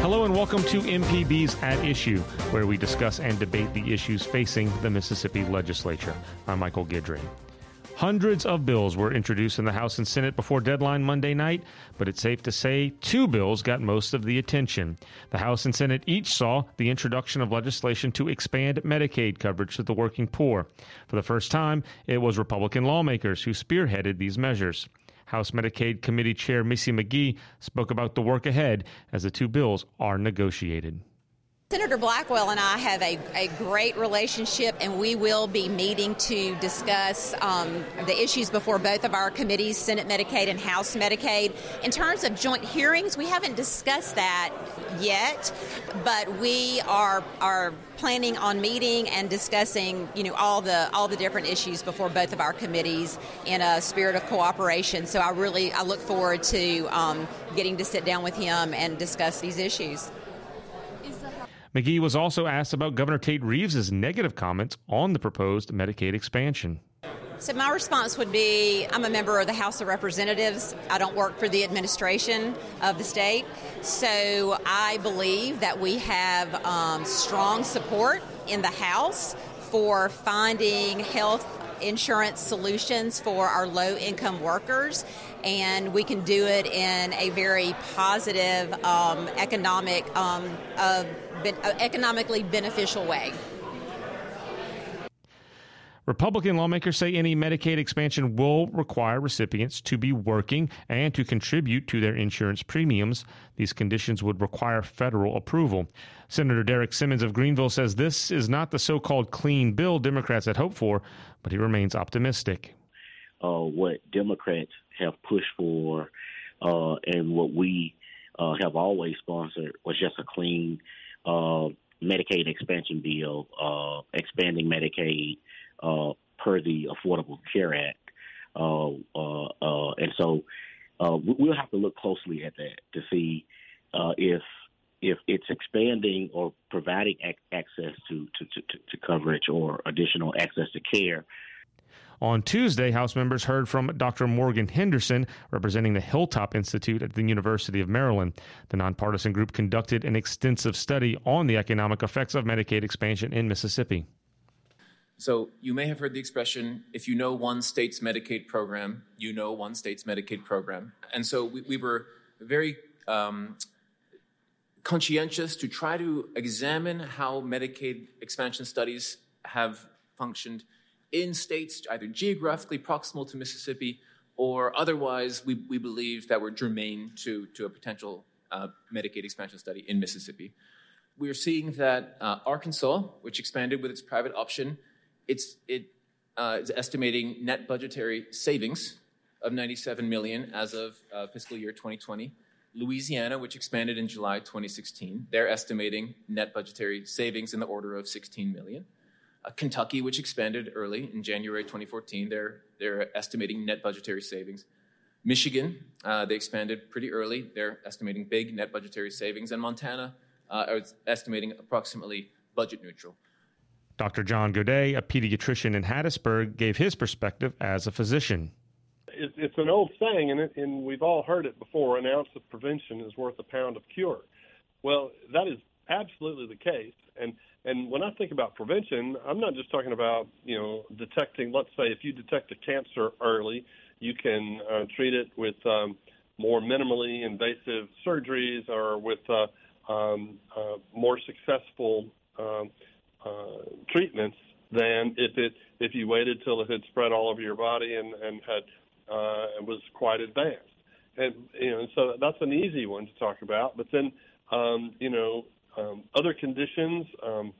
Hello and welcome to MPB's At Issue, where we discuss and debate the issues facing the Mississippi legislature. I'm Michael Guidry. Hundreds of bills were introduced in the House and Senate before deadline Monday night, but it's safe to say two bills got most of the attention. The House and Senate each saw the introduction of legislation to expand Medicaid coverage to the working poor. For the first time, it was Republican lawmakers who spearheaded these measures. House Medicaid Committee Chair Missy McGee spoke about the work ahead as the two bills are negotiated. Senator Blackwell and I have a, a great relationship, and we will be meeting to discuss um, the issues before both of our committees, Senate Medicaid and House Medicaid. In terms of joint hearings, we haven't discussed that yet, but we are are planning on meeting and discussing, you know, all the all the different issues before both of our committees in a spirit of cooperation. So I really I look forward to um, getting to sit down with him and discuss these issues. McGee was also asked about Governor Tate Reeves' negative comments on the proposed Medicaid expansion. So, my response would be I'm a member of the House of Representatives. I don't work for the administration of the state. So, I believe that we have um, strong support in the House for finding health insurance solutions for our low income workers, and we can do it in a very positive um, economic, um, uh, ben- uh, economically beneficial way. Republican lawmakers say any Medicaid expansion will require recipients to be working and to contribute to their insurance premiums. These conditions would require federal approval. Senator Derrick Simmons of Greenville says this is not the so called clean bill Democrats had hoped for, but he remains optimistic. Uh, what Democrats have pushed for uh, and what we uh, have always sponsored was just a clean uh, Medicaid expansion bill, uh, expanding Medicaid uh, per the Affordable Care Act. And so we'll have to look closely at that to see if if it's expanding or providing ac- access to, to, to, to coverage or additional access to care. On Tuesday, House members heard from Dr. Morgan Henderson, representing the Hilltop Institute at the University of Maryland. The nonpartisan group conducted an extensive study on the economic effects of Medicaid expansion in Mississippi. So you may have heard the expression, if you know one state's Medicaid program, you know one state's Medicaid program. And so we, we were very um, conscientious to try to examine how Medicaid expansion studies have functioned in states either geographically proximal to Mississippi or otherwise we, we believe that were germane to, to a potential uh, Medicaid expansion study in Mississippi. We are seeing that uh, Arkansas, which expanded with its private option, it's, it uh, is estimating net budgetary savings of 97 million as of uh, fiscal year 2020. Louisiana, which expanded in July 2016, they're estimating net budgetary savings in the order of 16 million. Uh, Kentucky, which expanded early in January 2014, they're, they're estimating net budgetary savings. Michigan, uh, they expanded pretty early. They're estimating big net budgetary savings. And Montana uh, is estimating approximately budget neutral. Dr. John Gaudet, a pediatrician in Hattiesburg, gave his perspective as a physician. It's an old saying, and, it, and we've all heard it before an ounce of prevention is worth a pound of cure. Well, that is absolutely the case. And and when I think about prevention, I'm not just talking about you know detecting. Let's say if you detect a cancer early, you can uh, treat it with um, more minimally invasive surgeries or with uh, um, uh, more successful um, uh, treatments than if it if you waited till it had spread all over your body and and had uh, and was quite advanced. And you know, so that's an easy one to talk about. But then, um, you know, um, other conditions um,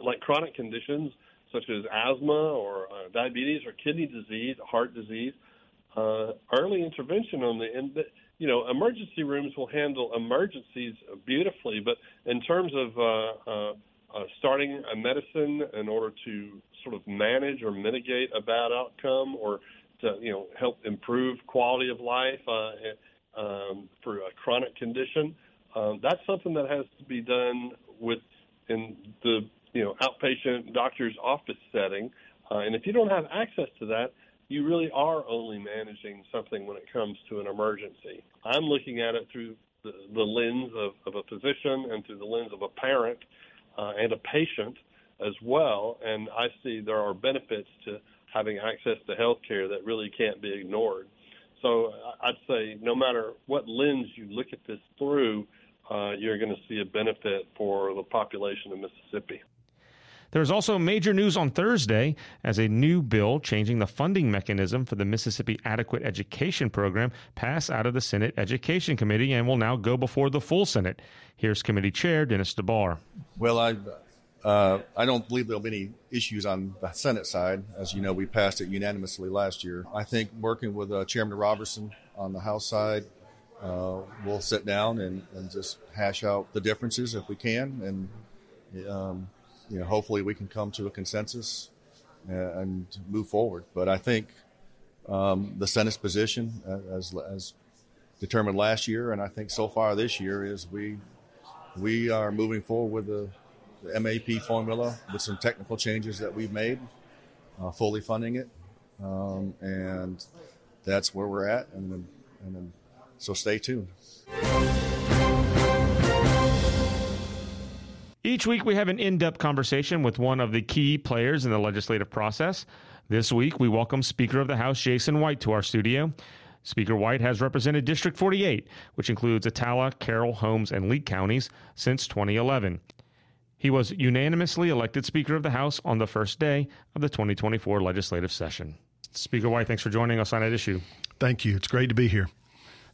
like chronic conditions such as asthma or uh, diabetes or kidney disease, heart disease, uh, early intervention on the end. You know, emergency rooms will handle emergencies beautifully, but in terms of uh, uh, uh, starting a medicine in order to sort of manage or mitigate a bad outcome or to you know help improve quality of life uh, um, for a chronic condition. Um, that's something that has to be done with in the you know outpatient doctor's office setting. Uh, and if you don't have access to that, you really are only managing something when it comes to an emergency. I'm looking at it through the, the lens of, of a physician and through the lens of a parent uh, and a patient as well. And I see there are benefits to having access to health care that really can't be ignored. So I'd say no matter what lens you look at this through, uh, you're going to see a benefit for the population of Mississippi. There is also major news on Thursday as a new bill changing the funding mechanism for the Mississippi Adequate Education Program passed out of the Senate Education Committee and will now go before the full Senate. Here's Committee Chair Dennis DeBar. Well, I uh, I don't believe there'll be any issues on the Senate side. As you know, we passed it unanimously last year. I think working with uh, Chairman Roberson on the House side, uh, we'll sit down and, and, just hash out the differences if we can, and um, you know, hopefully we can come to a consensus and move forward. But I think um, the Senate's position, uh, as, as determined last year, and I think so far this year, is we we are moving forward with the the MAEP formula with some technical changes that we've made, uh, fully funding it, um, and that's where we're at. And and then, so stay tuned. Each week, we have an in depth conversation with one of the key players in the legislative process. This week, we welcome Speaker of the House Jason White to our studio. Speaker White has represented District 48, which includes Attala, Carroll, Holmes, and Leake counties, since 2011. He was unanimously elected Speaker of the House on the first day of the 2024 legislative session. Speaker White, thanks for joining us on At Issue. Thank you. It's great to be here.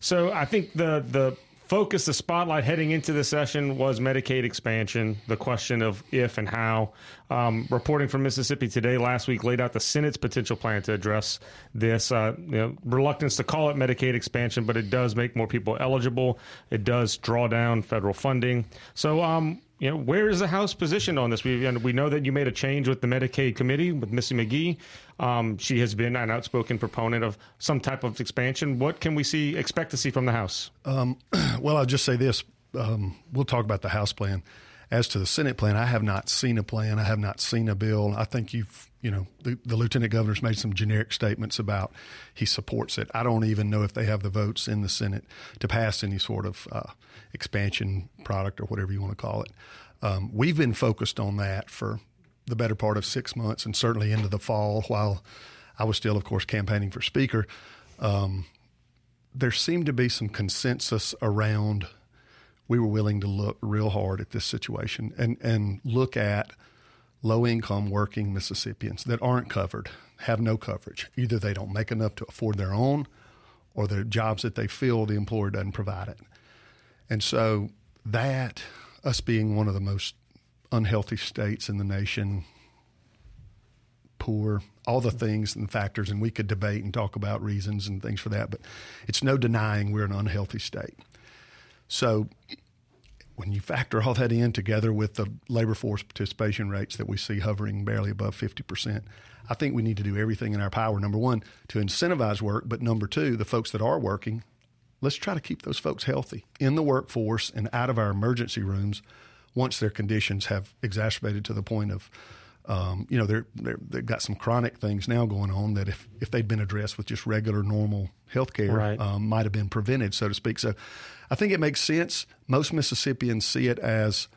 So I think the the focus, the spotlight heading into the session was Medicaid expansion, the question of if and how. Um, reporting from Mississippi Today last week laid out the Senate's potential plan to address this. Uh, you know, reluctance to call it Medicaid expansion, but it does make more people eligible. It does draw down federal funding. So, um, you know, where is the House positioned on this? We we know that you made a change with the Medicaid committee with Missy McGee. Um, she has been an outspoken proponent of some type of expansion. What can we see expect to see from the House? Um, well, I'll just say this: um, we'll talk about the House plan. As to the Senate plan, I have not seen a plan. I have not seen a bill. I think you've, you know, the, the lieutenant governor's made some generic statements about he supports it. I don't even know if they have the votes in the Senate to pass any sort of uh, expansion product or whatever you want to call it. Um, we've been focused on that for the better part of six months and certainly into the fall while I was still, of course, campaigning for Speaker. Um, there seemed to be some consensus around we were willing to look real hard at this situation and, and look at low income working Mississippians that aren't covered, have no coverage. Either they don't make enough to afford their own or the jobs that they fill, the employer doesn't provide it. And so that, us being one of the most unhealthy states in the nation, poor, all the things and factors, and we could debate and talk about reasons and things for that, but it's no denying we're an unhealthy state. So when you factor all that in together with the labor force participation rates that we see hovering barely above 50%, I think we need to do everything in our power, number one, to incentivize work, but number two, the folks that are working, let's try to keep those folks healthy in the workforce and out of our emergency rooms once their conditions have exacerbated to the point of um, you know, they're, they're, they've got some chronic things now going on that if, if they'd been addressed with just regular, normal health care, right. um, might have been prevented, so to speak. So I think it makes sense. Most Mississippians see it as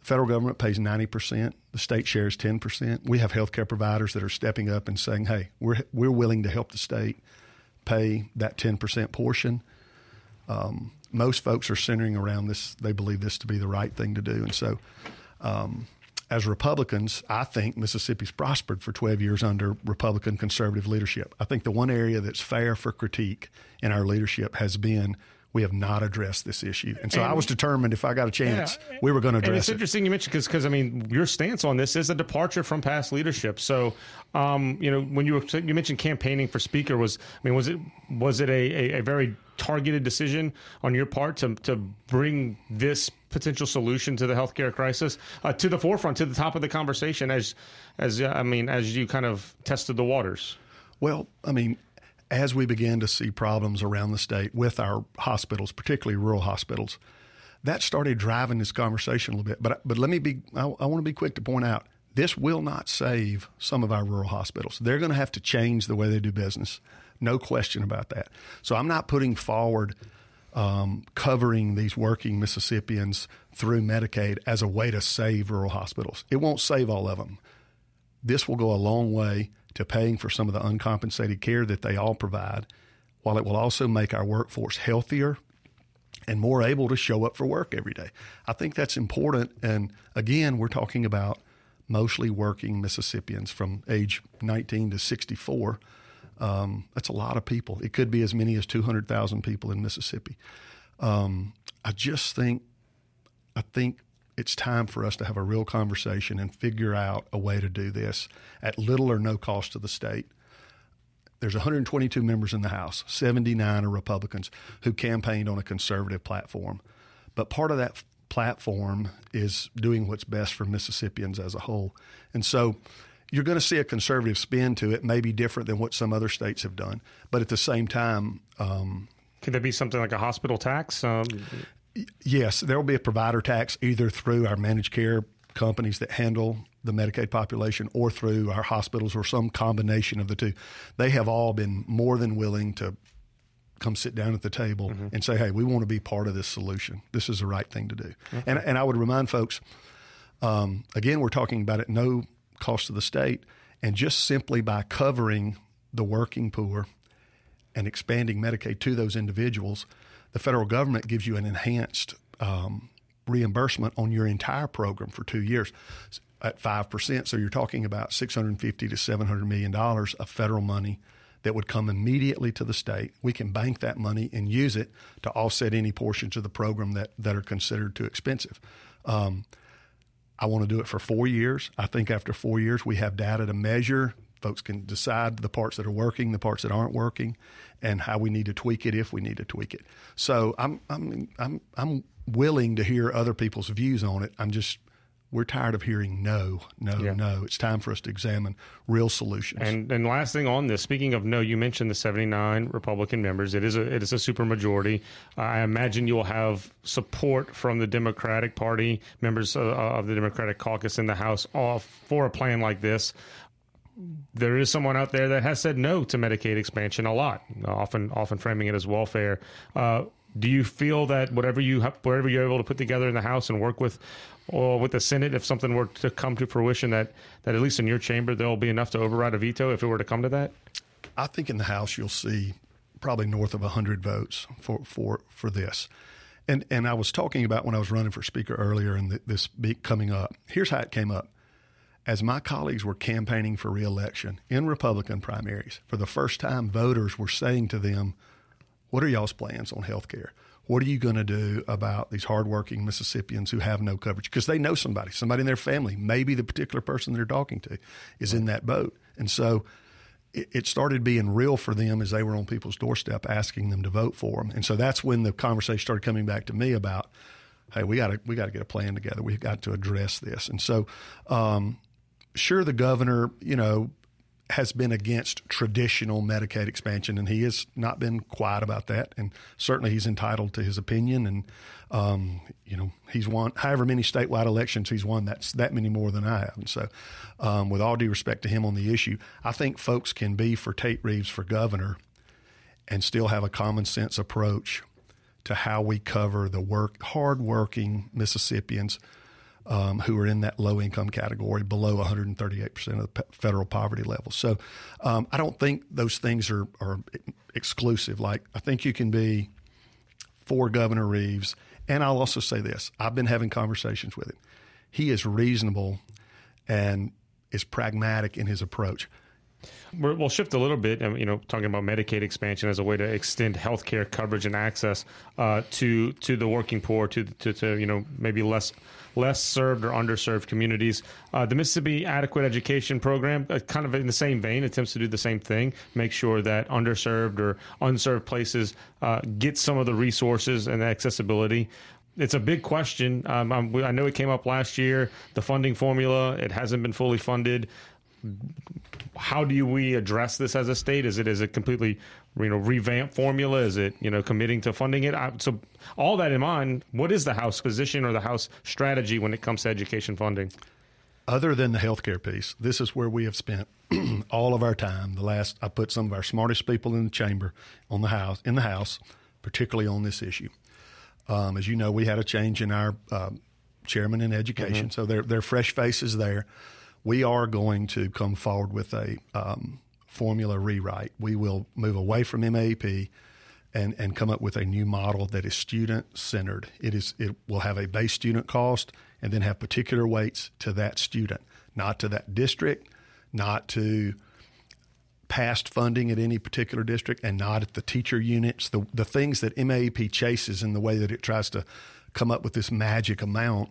the federal government pays 90%, the state shares 10%. We have healthcare providers that are stepping up and saying, hey, we're, we're willing to help the state pay that 10% portion. Um, most folks are centering around this. They believe this to be the right thing to do. And so, um, as Republicans, I think Mississippi's prospered for 12 years under Republican conservative leadership. I think the one area that's fair for critique in our leadership has been we have not addressed this issue. And so and, I was determined if I got a chance, yeah, we were going to address and it's it. interesting you mentioned because, because I mean, your stance on this is a departure from past leadership. So, um, you know, when you were, you mentioned campaigning for speaker was, I mean, was it, was it a, a, a very targeted decision on your part to, to bring this potential solution to the healthcare crisis uh, to the forefront, to the top of the conversation as, as, I mean, as you kind of tested the waters? Well, I mean, as we began to see problems around the state with our hospitals, particularly rural hospitals, that started driving this conversation a little bit. But but let me be I, I want to be quick to point out this will not save some of our rural hospitals. They're going to have to change the way they do business. No question about that. So I'm not putting forward um, covering these working Mississippians through Medicaid as a way to save rural hospitals. It won't save all of them. This will go a long way to paying for some of the uncompensated care that they all provide, while it will also make our workforce healthier and more able to show up for work every day. I think that's important. And again, we're talking about mostly working Mississippians from age 19 to 64. Um, that's a lot of people. It could be as many as 200,000 people in Mississippi. Um, I just think, I think it's time for us to have a real conversation and figure out a way to do this at little or no cost to the state. There's 122 members in the House, 79 are Republicans who campaigned on a conservative platform. But part of that platform is doing what's best for Mississippians as a whole. And so you're going to see a conservative spin to it, maybe different than what some other states have done. But at the same time, um, could there be something like a hospital tax? Um, yes, there will be a provider tax either through our managed care companies that handle the Medicaid population or through our hospitals or some combination of the two. They have all been more than willing to come sit down at the table mm-hmm. and say, hey, we want to be part of this solution. This is the right thing to do. Okay. And, and I would remind folks um, again, we're talking about at no cost to the state, and just simply by covering the working poor and expanding Medicaid to those individuals, the federal government gives you an enhanced um, reimbursement on your entire program for two years at 5%. So you're talking about 650 to 700 million dollars of federal money that would come immediately to the state. We can bank that money and use it to offset any portions of the program that, that are considered too expensive. Um, I want to do it for four years. I think after four years, we have data to measure. Folks can decide the parts that are working, the parts that aren't working, and how we need to tweak it if we need to tweak it. So I'm I'm I'm I'm willing to hear other people's views on it. I'm just we're tired of hearing no, no, yeah. no. It's time for us to examine real solutions. And and last thing on this, speaking of no, you mentioned the 79 Republican members. It is a it is a supermajority. I imagine you will have support from the Democratic Party members of, of the Democratic caucus in the House for a plan like this. There is someone out there that has said no to Medicaid expansion a lot, often often framing it as welfare. Uh, do you feel that whatever you whatever you're able to put together in the House and work with, or with the Senate, if something were to come to fruition, that that at least in your chamber there will be enough to override a veto if it were to come to that? I think in the House you'll see probably north of hundred votes for for for this. And and I was talking about when I was running for speaker earlier, and the, this coming up. Here's how it came up. As my colleagues were campaigning for reelection in Republican primaries, for the first time, voters were saying to them what are y'all's plans on health care? What are you going to do about these hardworking Mississippians who have no coverage? Because they know somebody, somebody in their family, maybe the particular person they're talking to is in that boat. And so it, it started being real for them as they were on people's doorstep asking them to vote for them. And so that's when the conversation started coming back to me about, hey, we got to we got to get a plan together. We've got to address this. And so, um, sure, the governor, you know, has been against traditional Medicaid expansion, and he has not been quiet about that. And certainly, he's entitled to his opinion. And um, you know, he's won however many statewide elections he's won. That's that many more than I have. And so, um, with all due respect to him on the issue, I think folks can be for Tate Reeves for governor, and still have a common sense approach to how we cover the work hardworking Mississippians um, who are in that low income category below 138% of the federal poverty level. So um, I don't think those things are, are exclusive. Like, I think you can be for Governor Reeves. And I'll also say this I've been having conversations with him. He is reasonable and is pragmatic in his approach we will shift a little bit, and you know, talking about Medicaid expansion as a way to extend health care coverage and access uh, to to the working poor, to, to, to you know maybe less less served or underserved communities. Uh, the Mississippi Adequate Education Program, uh, kind of in the same vein, attempts to do the same thing, make sure that underserved or unserved places uh, get some of the resources and the accessibility it's a big question. Um, i know it came up last year. The funding formula it hasn't been fully funded how do we address this as a state? Is it is it completely you know revamped formula? Is it you know committing to funding it? I, so all that in mind, what is the House position or the House strategy when it comes to education funding? Other than the healthcare piece, this is where we have spent all of our time. The last I put some of our smartest people in the chamber on the House in the House particularly on this issue. Um, as you know, we had a change in our uh, chairman in education, mm-hmm. so they're, they're fresh faces there. We are going to come forward with a um, formula rewrite. We will move away from MAEP and, and come up with a new model that is student centered. It is it will have a base student cost and then have particular weights to that student, not to that district, not to past funding at any particular district, and not at the teacher units. The the things that MAEP chases in the way that it tries to come up with this magic amount.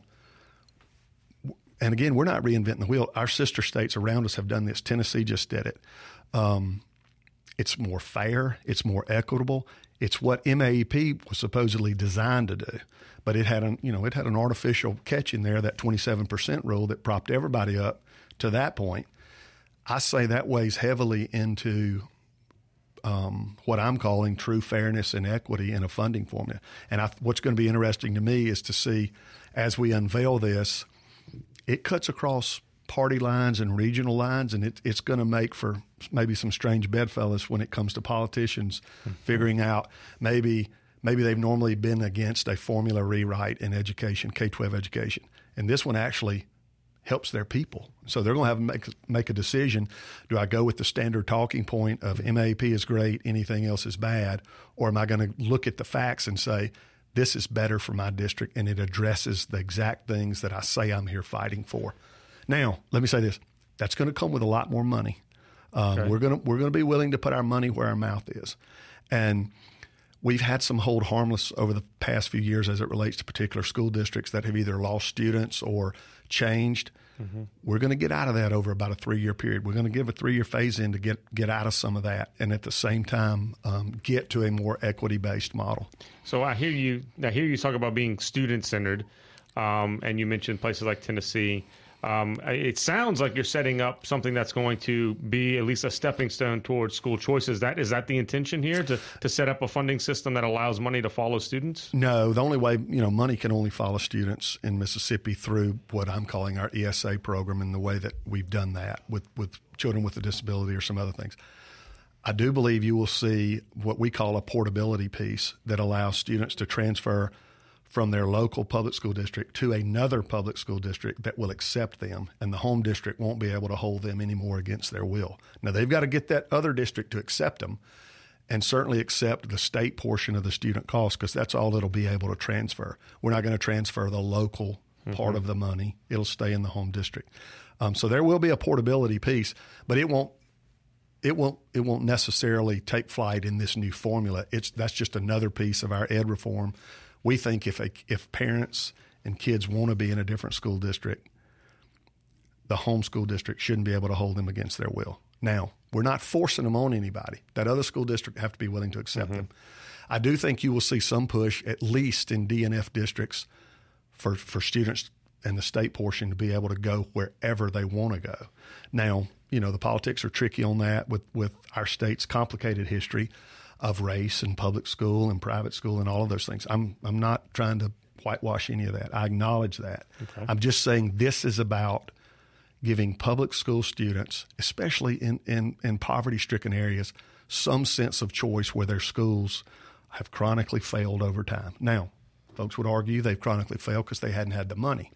And again, we're not reinventing the wheel. Our sister states around us have done this. Tennessee just did it. Um, it's more fair. It's more equitable. It's what MAEP was supposedly designed to do, but it had an you know it had an artificial catch in there that 27% rule that propped everybody up to that point. I say that weighs heavily into um, what I'm calling true fairness and equity in a funding formula. And I, what's going to be interesting to me is to see as we unveil this, it cuts across party lines and regional lines, and it, it's going to make for maybe some strange bedfellows when it comes to politicians mm-hmm. figuring out maybe maybe they've normally been against a formula rewrite in education, K twelve education, and this one actually helps their people. So they're going to have to make, make a decision. Do I go with the standard talking point of MAEP is great, anything else is bad? Or am I going to look at the facts and say, this is better for my district and it addresses the exact things that I say I'm here fighting for? Now, let me say this: that's going to come with a lot more money. Um, okay. We're going we're going to be willing to put our money where our mouth is, and we've had some hold harmless over the past few years as it relates to particular school districts that have either lost students or changed. Mm-hmm. We're going to get out of that over about a three year period. We're going to give a three year phase in to get get out of some of that, and at the same time um, get to a more equity based model. So I hear you. I hear you talk about being student centered, um, and you mentioned places like Tennessee. Um, it sounds like you're setting up something that's going to be at least a stepping stone towards school choices. That is that the intention here to to set up a funding system that allows money to follow students? No, the only way you know money can only follow students in Mississippi through what I'm calling our ESA program, and the way that we've done that with with children with a disability or some other things. I do believe you will see what we call a portability piece that allows students to transfer from their local public school district to another public school district that will accept them, and the home district won't be able to hold them anymore against their will. Now, they've got to get that other district to accept them and certainly accept the state portion of the student cost because that's all that'll be able to transfer. We're not going to transfer the local mm-hmm. part of the money, it'll stay in the home district. Um, so there will be a portability piece, but it won't it won't it won't necessarily take flight in this new formula. It's that's just another piece of our ed reform we think if a, if parents and kids want to be in a different school district, the home school district shouldn't be able to hold them against their will. Now, we're not forcing them on anybody. That other school district have to be willing to accept mm-hmm. them. I do think you will see some push, at least in DNF districts, for, for students and the state portion to be able to go wherever they want to go. Now, you know, the politics are tricky on that with, with our state's complicated history of race and public school and private school and all of those things. I'm I'm not trying to whitewash any of that. I acknowledge that. Okay. I'm just saying this is about giving public school students, especially in, in, in poverty stricken areas, some sense of choice where their schools have chronically failed over time. Now, folks would argue they've chronically failed because they hadn't had the money.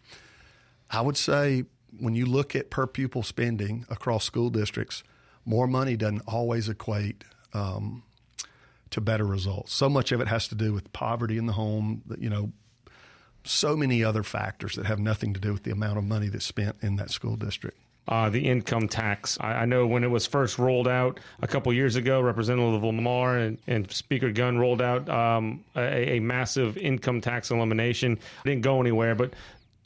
I would say when you look at per pupil spending across school districts, more money doesn't always equate um, to better results. So much of it has to do with poverty in the home, you know, so many other factors that have nothing to do with the amount of money that's spent in that school district. Uh, the income tax. I, I, know when it was first rolled out a couple years ago, Representative Lamar and, and Speaker Gunn rolled out um, a, a, massive income tax elimination. It didn't go anywhere, but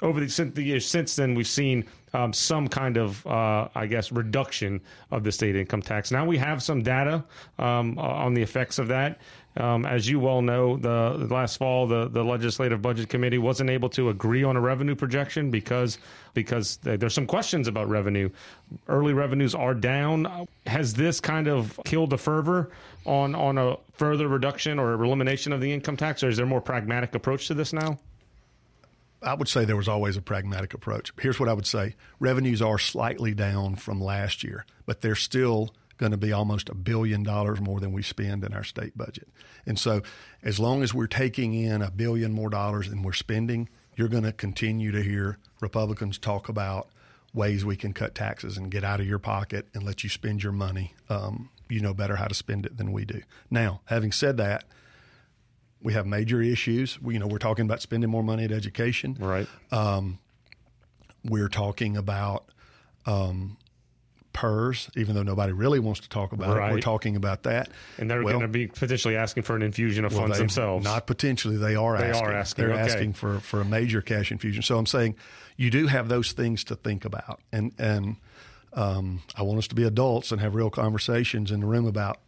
over the, since the years since then, we've seen um, some kind of, uh, I guess, reduction of the state income tax. Now we have some data um, on the effects of that. Um, as you well know, the, the, last fall, the, the legislative budget committee wasn't able to agree on a revenue projection because because there's some questions about revenue. Early revenues are down. Has this kind of killed the fervor on on a further reduction or elimination of the income tax, or is there a more pragmatic approach to this now? I would say there was always a pragmatic approach. Here's what I would say revenues are slightly down from last year, but they're still going to be almost a billion dollars more than we spend in our state budget. And so, as long as we're taking in a billion more dollars than we're spending, you're going to continue to hear Republicans talk about ways we can cut taxes and get out of your pocket and let you spend your money. Um, you know better how to spend it than we do. Now, having said that, we have major issues. We, you know, we're talking about spending more money at education. Right. Um, we're talking about um, PERS, even though nobody really wants to talk about Right. it. We're talking about that. And they're Well, going to be potentially asking for an infusion of well, funds they- themselves. Not potentially, they are They asking. are asking, They're okay. asking for, for a major cash infusion. So I'm saying you do have those things to think about, and and um, I want us to be adults and have real conversations in the room about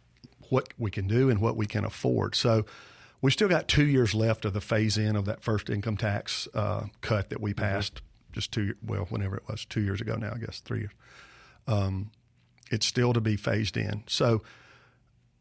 what we can do and what we can afford. So we still got two years left of the phase in of that first income tax uh, cut that we passed just two well whenever it was two years ago now I guess three years. Um, it's still to be phased in. So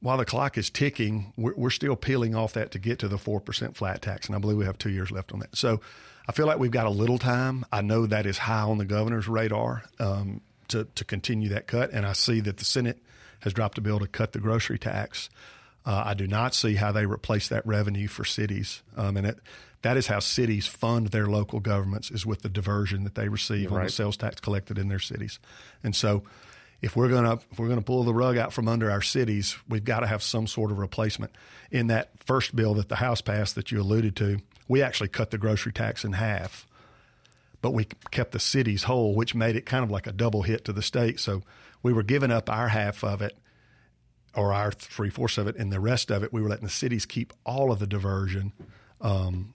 while the clock is ticking, we're, we're still peeling off that to get to the 4% flat tax. And I believe we have two years left on that. So I feel like we've got a little time. I know that is high on the governor's radar um, to, to continue that cut. And I see that the Senate has dropped a bill to cut the grocery tax. Uh, I do not see how they replace that revenue for cities. Um, and it, that is how cities fund their local governments is with the diversion that they receive on the sales tax collected in their cities. And so if we're going to if we're going to pull the rug out from under our cities, we've got to have some sort of replacement. In that first bill that the House passed that you alluded to, we actually cut the grocery tax in half, but we kept the cities whole, which made it kind of like a double hit to the state. So we were giving up our half of it, or our three fourths of it, and the rest of it we were letting the cities keep all of the diversion. Um,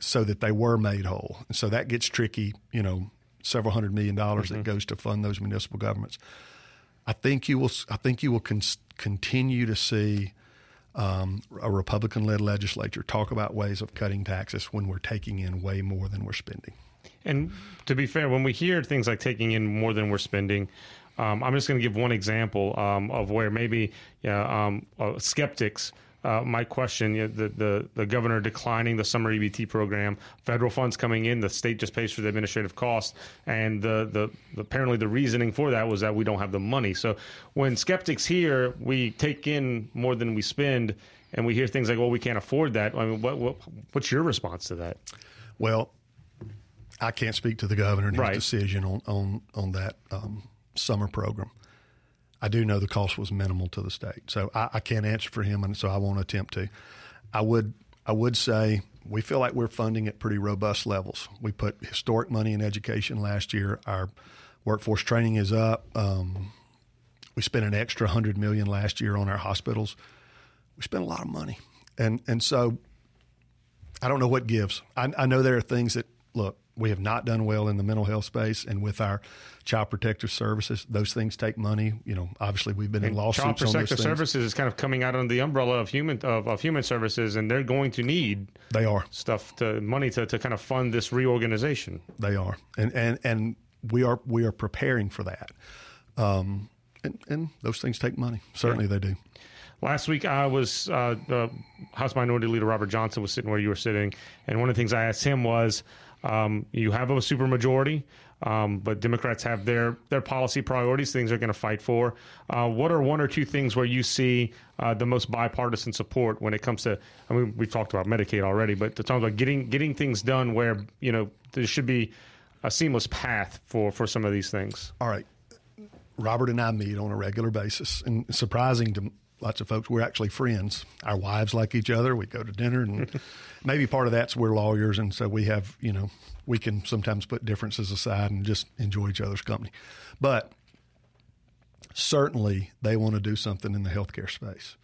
so that they were made whole. And so that gets tricky, you know, several hundred million dollars that goes to fund those municipal governments. I think you will. I think you will con- continue to see um, a Republican-led legislature talk about ways of cutting taxes when we're taking in way more than we're spending. And to be fair, when we hear things like taking in more than we're spending, um, I'm just going to give one example um, of where maybe yeah, um, uh, skeptics uh, might question you know, the, the the governor declining the summer EBT program, federal funds coming in, the state just pays for the administrative costs, and the, the, the apparently the reasoning for that was that we don't have the money. So when skeptics hear we take in more than we spend, and we hear things like, "Well, we can't afford that," I mean, what, what what's your response to that? Well, I can't speak to the governor and his Right. decision on on on that um, summer program. I do know the cost was minimal to the state, so I, I can't answer for him, and so I won't attempt to. I would I would say we feel like we're funding at pretty robust levels. We put historic money in education last year. Our workforce training is up. Um, we spent an extra hundred million last year on our hospitals. We spent a lot of money, and and so I don't know what gives. I, I know there are things that look we have not done well in the mental health space and with our child protective services. Those things take money. You know, obviously we've been in lawsuits Child on those Protective. Services is kind of coming out under the umbrella of human of, of human services, and they're going to need They are. stuff to money to, to kind of fund this reorganization. They are, and and and we are we are preparing for that. Um, and, and those things take money. Certainly they do. Last week, I was uh, the House Minority Leader Robert Johnson was sitting where you were sitting, and one of the things I asked him was, um, "You have a supermajority, um, but Democrats have their their policy priorities, things they're going to fight for. Uh, what are one or two things where you see uh, the most bipartisan support when it comes to? I mean, we've talked about Medicaid already, but to talk about getting getting things done where you know there should be a seamless path for for some of these things. All right. Robert and I meet on a regular basis, and surprising to lots of folks, we're actually friends. Our wives like each other. We go to dinner, and maybe part of that's we're lawyers, and so we have you know we can sometimes put differences aside and just enjoy each other's company. But certainly, they want to do something in the healthcare space.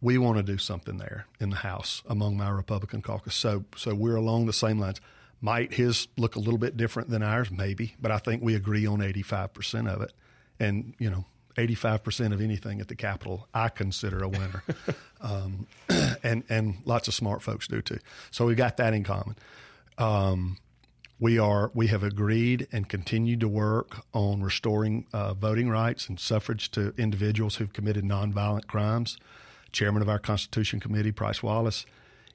We want to do something there in the House among my Republican caucus. So, so we're along the same lines. Might his look a little bit different than ours? Maybe, but I think we agree on 85% of it. And, you know, 85% of anything at the Capitol, I consider a winner. um, and, and lots of smart folks do too. So we've got that in common. Um, we are we have agreed and continued to work on restoring uh, voting rights and suffrage to individuals who've committed nonviolent crimes. Chairman of our Constitution Committee, Price Wallace,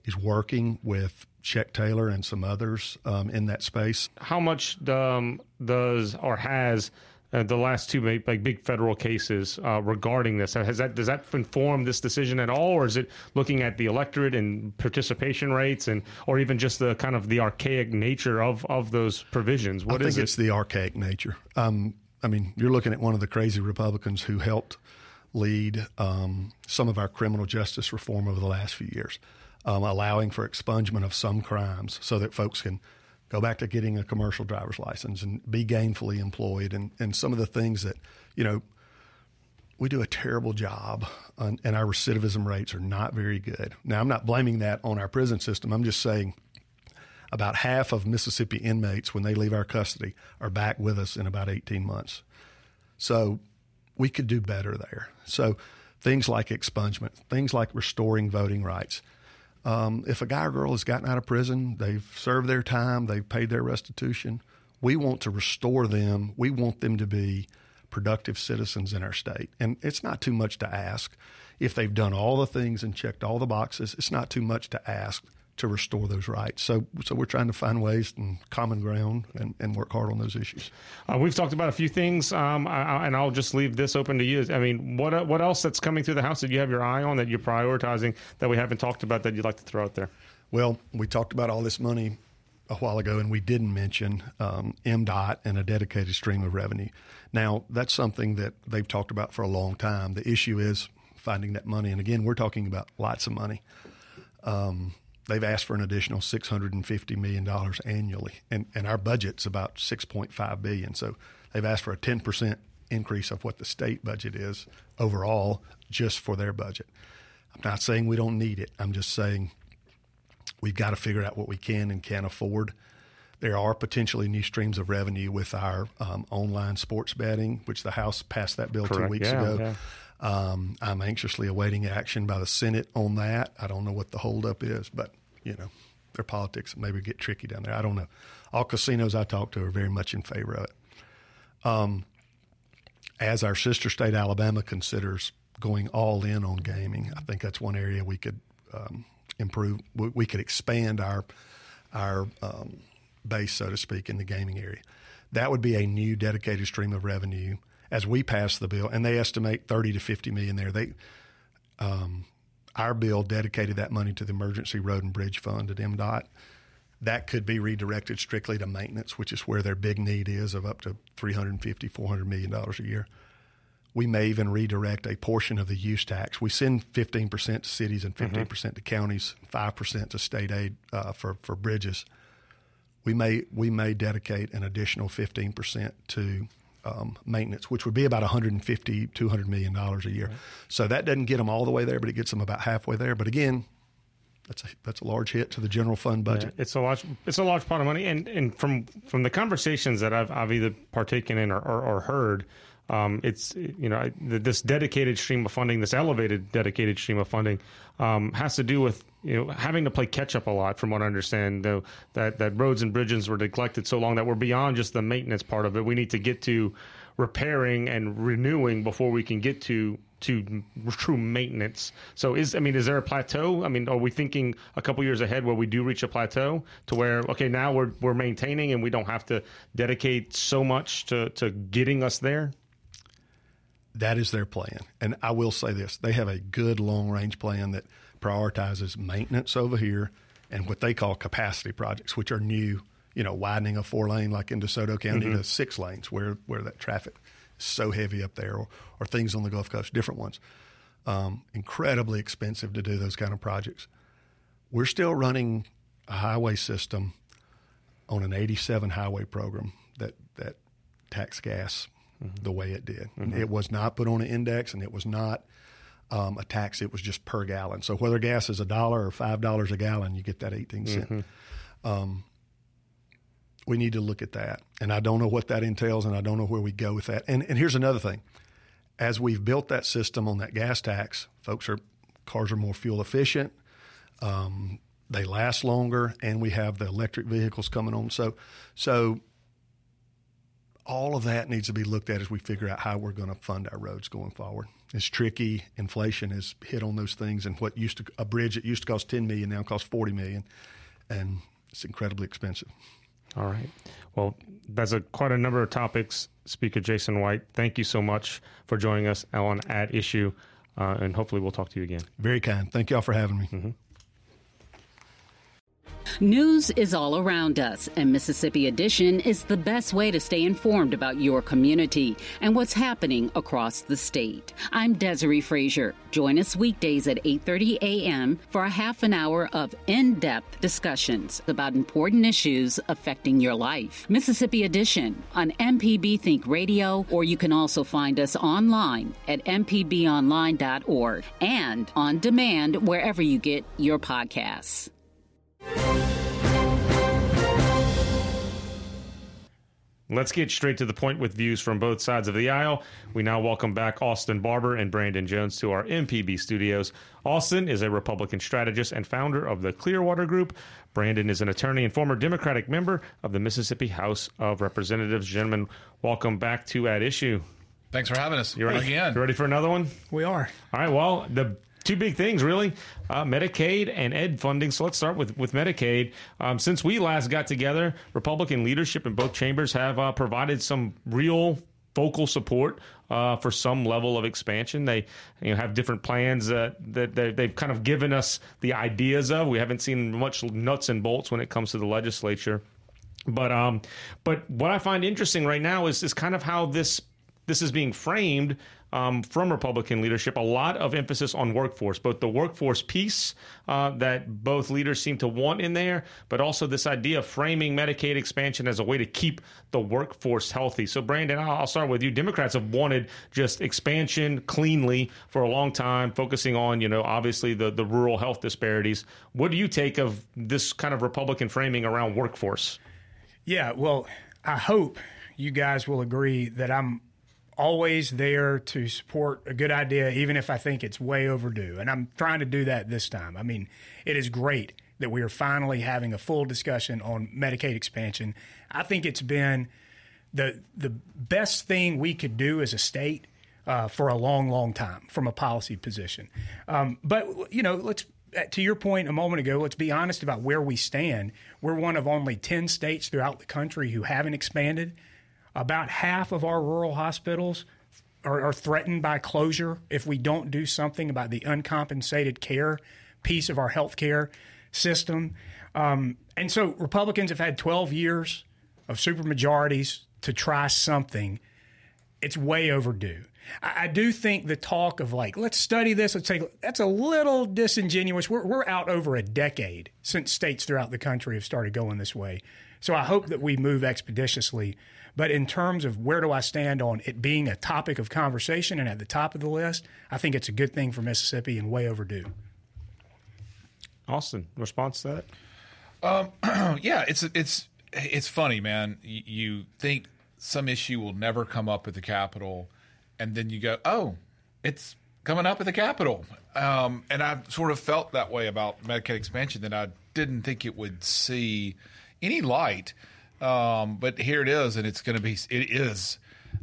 is working with Chuck Taylor and some others um, in that space. how much um, does or has uh, the last two like big federal cases uh, regarding this. Has that does that inform this decision at all, or is it looking at the electorate and participation rates, and or even just the kind of the archaic nature of of those provisions? What I think it's the archaic nature. Um, I mean, you're looking at one of the crazy Republicans who helped lead um, some of our criminal justice reform over the last few years, um, allowing for expungement of some crimes so that folks can go back to getting a commercial driver's license and be gainfully employed and, and some of the things that, you know, we do a terrible job on, and our recidivism rates are not very good. Now, I'm not blaming that on our prison system. I'm just saying about half of Mississippi inmates, when they leave our custody, are back with us in about 18 months. So we could do better there. So things like expungement, things like restoring voting rights, um, if a guy or girl has gotten out of prison, they've served their time, they've paid their restitution, we want to restore them. We want them to be productive citizens in our state. And it's not too much to ask. If they've done all the things and checked all the boxes, it's not too much to ask to restore those rights. So, so we're trying to find ways and common ground and, and work hard on those issues. Uh, we've talked about a few things, um, I, and I'll just leave this open to you. I mean, what what else that's coming through the House that you have your eye on that you're prioritizing that we haven't talked about that you'd like to throw out there? Well, we talked about all this money a while ago, and we didn't mention um, MDOT and a dedicated stream of revenue. Now, that's something that they've talked about for a long time. The issue is finding that money, and again, we're talking about lots of money. Um, they've asked for an additional $650 million annually, and, and our budget's about 6.5 billion. So they've asked for a 10% increase of what the state budget is overall just for their budget. I'm not saying we don't need it. I'm just saying we've got to figure out what we can and can't afford. There are potentially new streams of revenue with our um, online sports betting, which the House passed that bill Correct. two weeks yeah, ago. Yeah. Um, I'm anxiously awaiting action by the Senate on that. I don't know what the holdup is, but you know, their politics maybe get tricky down there. I don't know. All casinos I talk to are very much in favor of it. Um, as our sister state Alabama considers going all in on gaming, I think that's one area we could um, improve. We, we, could expand our our um, base, so to speak, in the gaming area. That would be a new dedicated stream of revenue as we pass the bill, and they estimate 30 to 50 million there. They, um, our bill dedicated that money to the Emergency Road and Bridge Fund at MDOT. That could be redirected strictly to maintenance, which is where their big need is of up to 350, 400 million dollars a year. We may even redirect a portion of the use tax. We send 15% to cities and 15% mm-hmm. to counties, 5% to state aid uh, for, for bridges. We may, we may dedicate an additional 15% to um, maintenance, which would be about 150, 200 million dollars a year. Right. So that doesn't get them all the way there, but it gets them about halfway there. But again, that's a that's a large hit to the general fund budget. Yeah, it's a large it's a large pot of money, and and from from the conversations that I've I've either partaken in or, or, or heard. Um, it's you know this dedicated stream of funding, this elevated dedicated stream of funding, um, has to do with you know having to play catch up a lot. From what I understand, though, that that roads and bridges were neglected so long that we're beyond just the maintenance part of it. We need to get to repairing and renewing before we can get to to true maintenance. So is I mean is there a plateau? I mean are we thinking a couple years ahead where we do reach a plateau to where okay now we're we're maintaining and we don't have to dedicate so much to to getting us there? That is their plan. And I will say this, they have a good long range plan that prioritizes maintenance over here and what they call capacity projects, which are new you know, widening a four lane like in DeSoto County mm-hmm. to six lanes where, where that traffic is so heavy up there, or, or things on the Gulf Coast, different ones. Um, incredibly expensive to do those kind of projects. We're still running a highway system on an 87 highway program that, that tax gas mm-hmm. the way it did. Mm-hmm. It was not put on an index and it was not um, a tax, it was just per gallon. So whether gas is a dollar or $5 a gallon, you get that 18 cent. Mm-hmm. Um, we need to look at that. And I don't know what that entails, and I don't know where we go with that. And, and here's another thing: as we've built that system on that gas tax, folks are cars are more fuel efficient. Um, they last longer, and we have the electric vehicles coming on. So, so all of that needs to be looked at as we figure out how we're going to fund our roads going forward. It's tricky. Inflation has hit on those things, and what used to a bridge that used to cost ten million now costs forty million, and it's incredibly expensive. All right. Well, that's a quite a number of topics. Speaker Jason White, thank you so much for joining us on At Issue, uh, and hopefully we'll talk to you again. Very kind. Thank y'all for having me. Mm-hmm. News is all around us, and Mississippi Edition is the best way to stay informed about your community and what's happening across the state. I'm Desare Frazier. Join us weekdays at 8:30 a.m. for a half an hour of in-depth discussions about important issues affecting your life. Mississippi Edition on MPB Think Radio, or you can also find us online at mpbonline.org and on demand wherever you get your podcasts. Let's get straight to the point with views from both sides of the aisle. We now welcome back Austin Barbour and Brandon Jones to our MPB studios. Austin is a Republican strategist and founder of the Clearwater Group. Brandon is an attorney and former Democratic member of the Mississippi House of Representatives. Gentlemen, welcome back to At Issue. Thanks for having us. You ready, again. You ready for another one? We are. All right. Well, the two big things really uh, medicaid and ed funding so let's start with, with medicaid um, since we last got together republican leadership in both chambers have uh, provided some real vocal support uh, for some level of expansion. They you know, have different plans that, that they've kind of given us the ideas of. We haven't seen much nuts and bolts when it comes to the legislature. But um, but what I find interesting right now is is kind of how this this is being framed um, from Republican leadership. A lot of emphasis on workforce, both the workforce piece uh, that both leaders seem to want in there, but also this idea of framing Medicaid expansion as a way to keep the workforce healthy. So, Brandon, I'll start with you. Democrats have wanted just expansion cleanly for a long time, focusing on, you know, obviously the, the rural health disparities. What do you take of this kind of Republican framing around workforce? Yeah, well, I hope you guys will agree that I'm always there to support a good idea, even if I think it's way overdue. And I'm trying to do that this time. I mean, it is great that we are finally having a full discussion on Medicaid expansion. I think it's been the the best thing we could do as a state uh, for a long, long time from a policy position. Um, but you know, let's to your point a moment ago, let's be honest about where we stand. We're one of only 10 states throughout the country who haven't expanded. About half of our rural hospitals are, are, threatened by closure if we don't do something about the uncompensated care piece of our healthcare system. Um, and so Republicans have had 12 years of supermajorities to try something. It's way overdue. I, I do think the talk of like, let's study this, let's take that's a little disingenuous. We're, we're out over a decade since states throughout the country have started going this way. So I hope that we move expeditiously but in terms of where do I stand on it being a topic of conversation and at the top of the list, I think it's a good thing for Mississippi and way overdue. Austin, response to that? Um, yeah, it's it's it's funny, man. You think some issue will never come up at the Capitol, and then you go, "Oh, it's coming up at the Capitol." Um, and I sort of felt that way about Medicaid expansion that I didn't think it would see any light. Um, but here it is, and it's going to be it is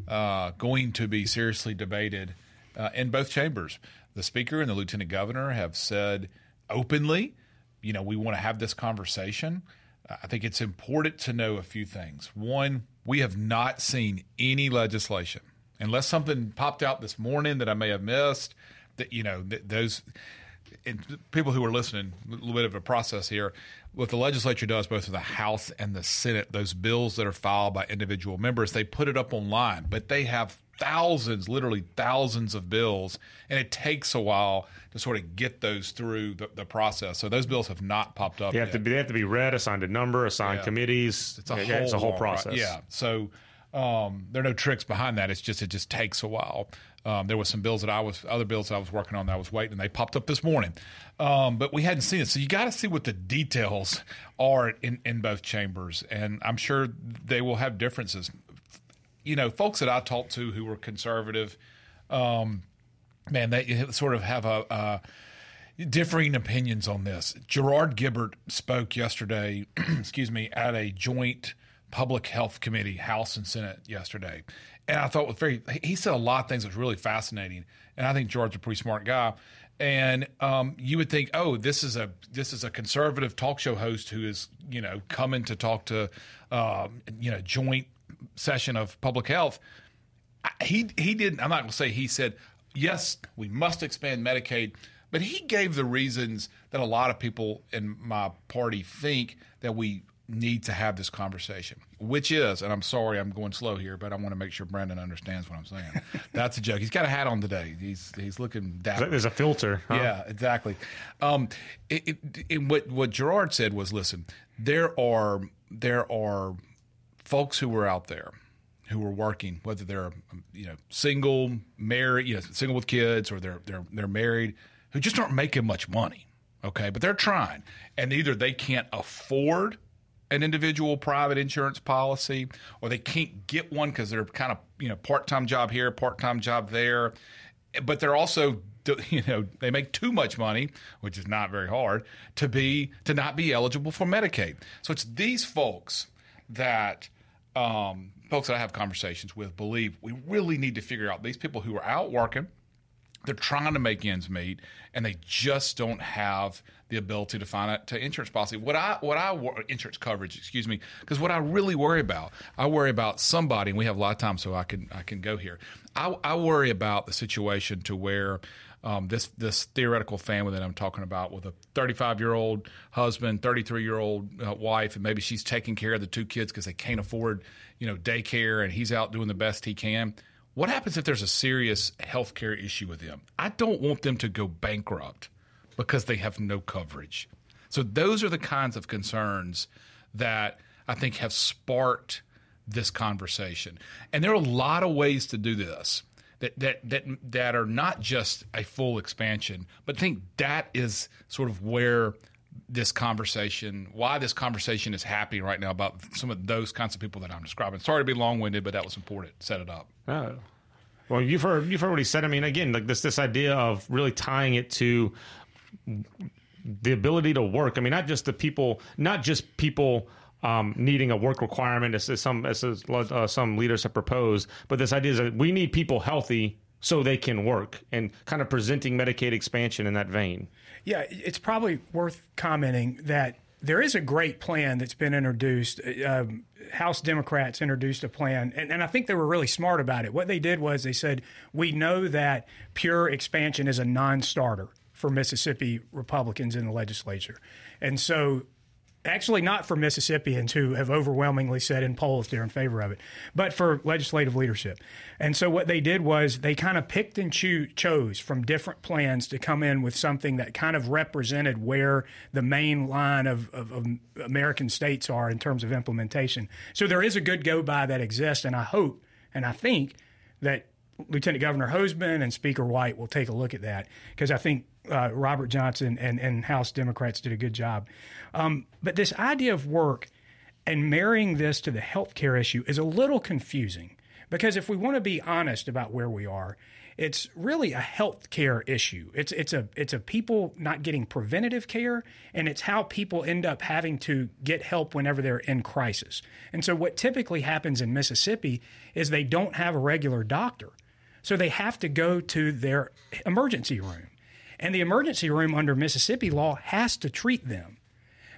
uh, going to be seriously debated uh, in both chambers. The speaker and the lieutenant governor have said openly, you know, we want to have this conversation. I think it's important to know a few things. One, we have not seen any legislation, unless something popped out this morning that I may have missed. That you know, th- those and people who are listening, a little bit of a process here what the legislature does, both in the House and the Senate, those bills that are filed by individual members, they put it up online, but they have thousands, literally thousands of bills, and it takes a while to sort of get those through the, the process. So those bills have not popped up. They have yet. to be they have to be read, assigned a number, assigned yeah. committees. It's a yeah, whole, it's a whole process. Yeah. So um, there are no tricks behind that. It's just it just takes a while. Um, there was some bills that I was other bills I was working on that I was waiting, and they popped up this morning, um, but we hadn't seen it. So you got to see what the details are in in both chambers, and I'm sure they will have differences. You know, folks that I talked to who were conservative, um, man, they sort of have a. differing opinions on this. Gerard Gibert spoke yesterday, excuse me, at a joint public health committee, House and Senate yesterday and I thought was very. He said a lot of things that was really fascinating, and I think George's a pretty smart guy. and um, you would think, oh, this is a this is a conservative talk show host who is you know coming to talk to um, you know joint session of public health. He he didn't. I'm not going to say he said yes. We must expand Medicaid, but he gave the reasons that a lot of people in my party think that we need to have this conversation, which is, and I'm sorry I'm going slow here, but I want to make sure Brandon understands what I'm saying. That's a joke. He's got a hat on today. He's he's looking dapper. There's a filter. Huh? Yeah, exactly. Um, it, it, it, what what Gerard said was, listen, there are there are folks who are out there who are working, whether they're you know single, married, you know, single with kids, or they're they're they're married, who just aren't making much money. Okay, but they're trying, and either they can't afford an individual private insurance policy or they can't get one because they're kind of you know part-time job here part-time job there. But they're also you know they make too much money which is not very hard to be to not be eligible for medicaid. So it's these folks that um, folks that i have conversations with believe we really need to figure out these people who are out working they're trying to make ends meet and they just don't have the ability to find a to insurance policy. What I what I insurance coverage, excuse me, because what I really worry about, I worry about somebody, and we have a lot of time, so I can I can go here. I, I worry about the situation to where. Um, this this theoretical family that I'm talking about with a 35 year old husband, 33 year old uh, wife, and maybe she's taking care of the two kids because they can't afford you know daycare, and he's out doing the best he can. What happens if there's a serious health care issue with them? I don't want them to go bankrupt because they have no coverage. So those are the kinds of concerns that I think have sparked this conversation. And there are a lot of ways to do this that that that that are not just a full expansion, but I think that is sort of where this conversation, why this conversation is happening right now about some of those kinds of people that I'm describing. Sorry to be long winded, but that was important. Set it up. Oh. Well, you've heard you've already said. I mean, again, like this this idea of really tying it to the ability to work. I mean, not just the people, not just people um, needing a work requirement, as, as some as uh, some leaders have proposed, but this idea is that we need people healthy so they can work, and kind of presenting Medicaid expansion in that vein. Yeah, it's probably worth commenting that there is a great plan that's been introduced. Uh, House Democrats introduced a plan, and, and, I think they were really smart about it. What they did was they said, We know that pure expansion is a non starter for Mississippi Republicans in the legislature. And so actually not for Mississippians who have overwhelmingly said in polls they're in favor of it, but for legislative leadership. And so what they did was they kind of picked and cho- chose from different plans to come in with something that kind of represented where the main line of, of, of American states are in terms of implementation. So there is a good go by that exists, and I hope and I think that Lieutenant Governor Hosemann and Speaker White will take a look at that because I think uh, Robert Johnson and, and House Democrats did a good job. Um, but this idea of work and marrying this to the health care issue is a little confusing because if we want to be honest about where we are, it's really a health care issue. It's it's a it's a people not getting preventative care, and it's how people end up having to get help whenever they're in crisis. And so, what typically happens in Mississippi is they don't have a regular doctor, so they have to go to their emergency room. And the emergency room under Mississippi law has to treat them.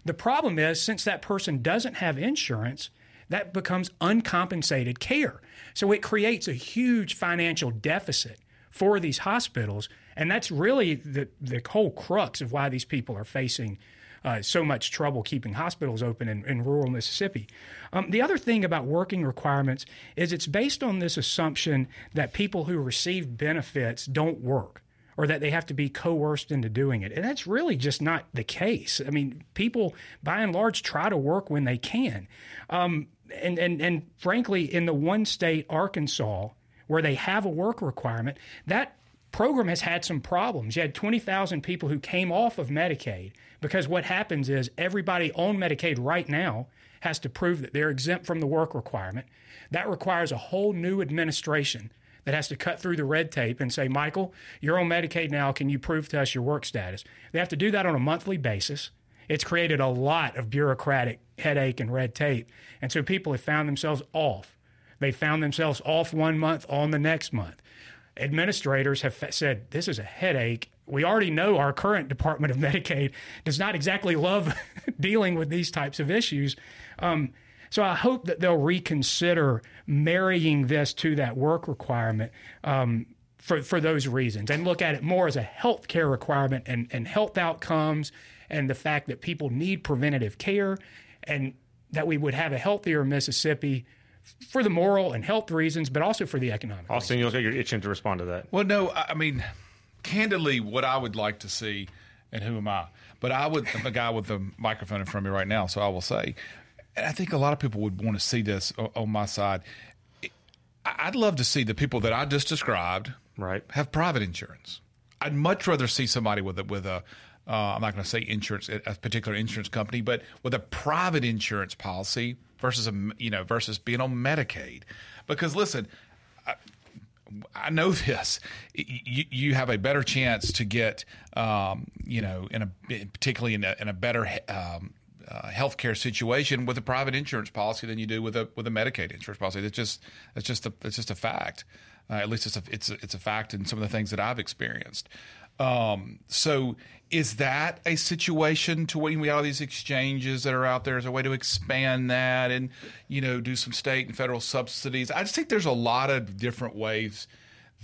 The problem is, since that person doesn't have insurance, that becomes uncompensated care. So it creates a huge financial deficit for these hospitals. And that's really the, the whole crux of why these people are facing uh, so much trouble keeping hospitals open in, in rural Mississippi. Um, the other thing about working requirements is it's based on this assumption that people who receive benefits don't work or that they have to be coerced into doing it. And that's really just not the case. I mean, people by and large try to work when they can. Um, and, and, and frankly, in the one state, Arkansas, where they have a work requirement, that program has had some problems. You had 20,000 people who came off of Medicaid because what happens is everybody on Medicaid right now has to prove that they're exempt from the work requirement. That requires a whole new administration that has to cut through the red tape and say, Michael, you're on Medicaid now. Can you prove to us your work status? They have to do that on a monthly basis. It's created a lot of bureaucratic headache and red tape. And so people have found themselves off. They found themselves off one month, on the next month. administrators have said this is a headache. We already know our current Department of Medicaid does not exactly love dealing with these types of issues. Um, so I hope that they'll reconsider marrying this to that work requirement um, for, for those reasons and look at it more as a health care requirement and, and health outcomes and the fact that people need preventative care and that we would have a healthier Mississippi for the moral and health reasons, but also for the economic. Austin, you look like you're itching to respond to that. Well, no, I mean, candidly, what I would like to see, and who am I? But I would, I'm a guy with the microphone in front of me right now, so I will say, and I think a lot of people would want to see this on my side. I'd love to see the people that I just described right have private insurance. I'd much rather see somebody with a with a uh, I'm not going to say insurance, a particular insurance company, but with a private insurance policy versus a you know versus being on Medicaid. Because listen, I, I know this. You, you, have a better chance to get, um, you know, in a particularly in a, in a better um, uh, healthcare situation with a private insurance policy than you do with a with a Medicaid insurance policy. That's just that's just a that's just a fact. Uh, at least it's a it's a, it's a fact in some of the things that I've experienced. Um, so is that a situation to when we have these exchanges that are out there as a way to expand that and you know do some state and federal subsidies? I just think there's a lot of different ways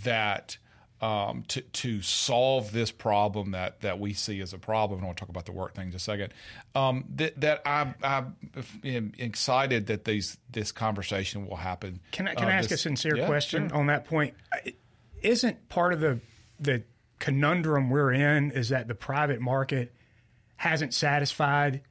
that um, to to solve this problem that that we see as a problem. And I want to talk about the work thing in a second. Um, that that I, I am excited that these this conversation will happen. Can I can uh, I ask this, a sincere yeah, question sure. on that point? Isn't part of the the conundrum we're in is that the private market hasn't satisfied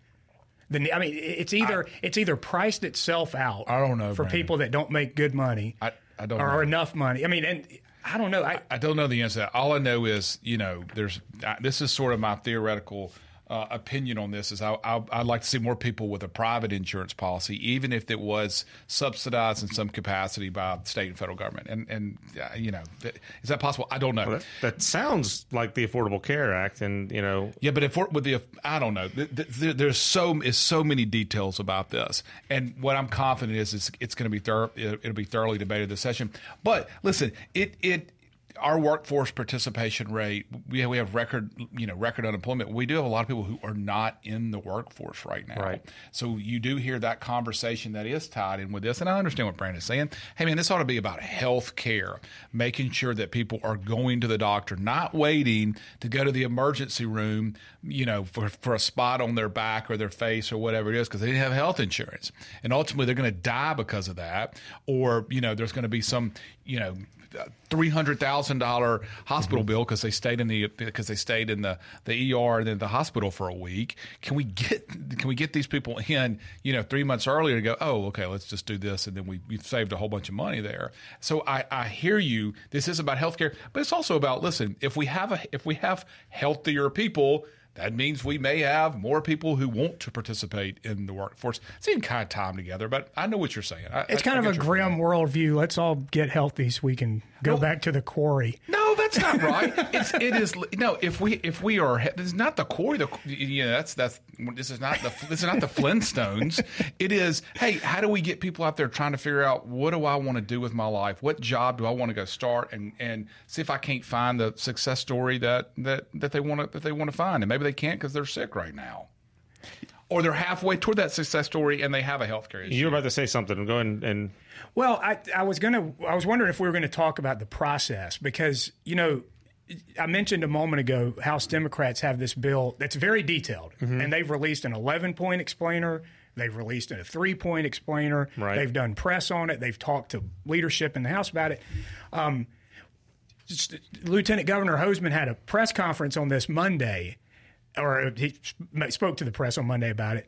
the, I mean, it's either I, it's either priced itself out. I don't know for Brandon. people that don't make good money. I, I don't or know. enough money. I mean, and I don't know. I, I, don't know the answer. All I know is, you know, there's this is sort of my theoretical uh, opinion on this. Is I, I, would like to see more people with a private insurance policy, even if it was subsidized in some capacity by state and federal government. And and uh, you know, is that possible? I don't know. Well, that, that, sounds like the Affordable Care Act, and you know, yeah, but if with the I don't know. There's so is so many details about this, and what I'm confident is it's, it's going to be thorough. It'll be thoroughly debated this session. But listen, it it our workforce participation rate, we have, we have record, you know, record unemployment. We do have a lot of people who are not in the workforce right now. Right. So you do hear that conversation that is tied in with this. And I understand what Brandon's saying. Hey, man, this ought to be about health care, making sure that people are going to the doctor, not waiting to go to the emergency room, you know, for, for a spot on their back or their face or whatever it is, because they didn't have health insurance. And ultimately, they're going to die because of that. Or, you know, there's going to be some, you know, three hundred thousand dollar hospital bill because they stayed in the because they stayed in the the ER and then the hospital for a week. Can we get can we get these people in you know three months earlier to go? Oh, okay, let's just do this, and then we we've saved a whole bunch of money there. So I I hear you. This is about healthcare, but it's also about listen. If we have a if we have healthier people that means we may have more people who want to participate in the workforce. It's even kind of time together, but I know what you're saying. I, it's I, kind I of a grim worldview. Let's all get healthy so we can go back to the quarry. No, that's not right. it's it is no. If we if we are this is not the quarry. The you know that's that's this is not the this is not the Flintstones. it is hey, how do we get people out there trying to figure out what do I want to do with my life? What job do I want to go start and and see if I can't find the success story that that that they want to that they want to find and maybe they can't because they're sick right now. Or they're halfway toward that success story and they have a healthcare issue. You're about to say something. Go ahead and. Well, I, I was gonna. I was wondering if we were going to talk about the process because you know I mentioned a moment ago House Democrats have this bill that's very detailed, mm-hmm. and they've released an 11 point explainer. They've released a three point explainer. Right. They've done press on it. They've talked to leadership in the House about it. Um, Lieutenant Governor Hosemann had a press conference on this Monday, or he spoke to the press on Monday about it.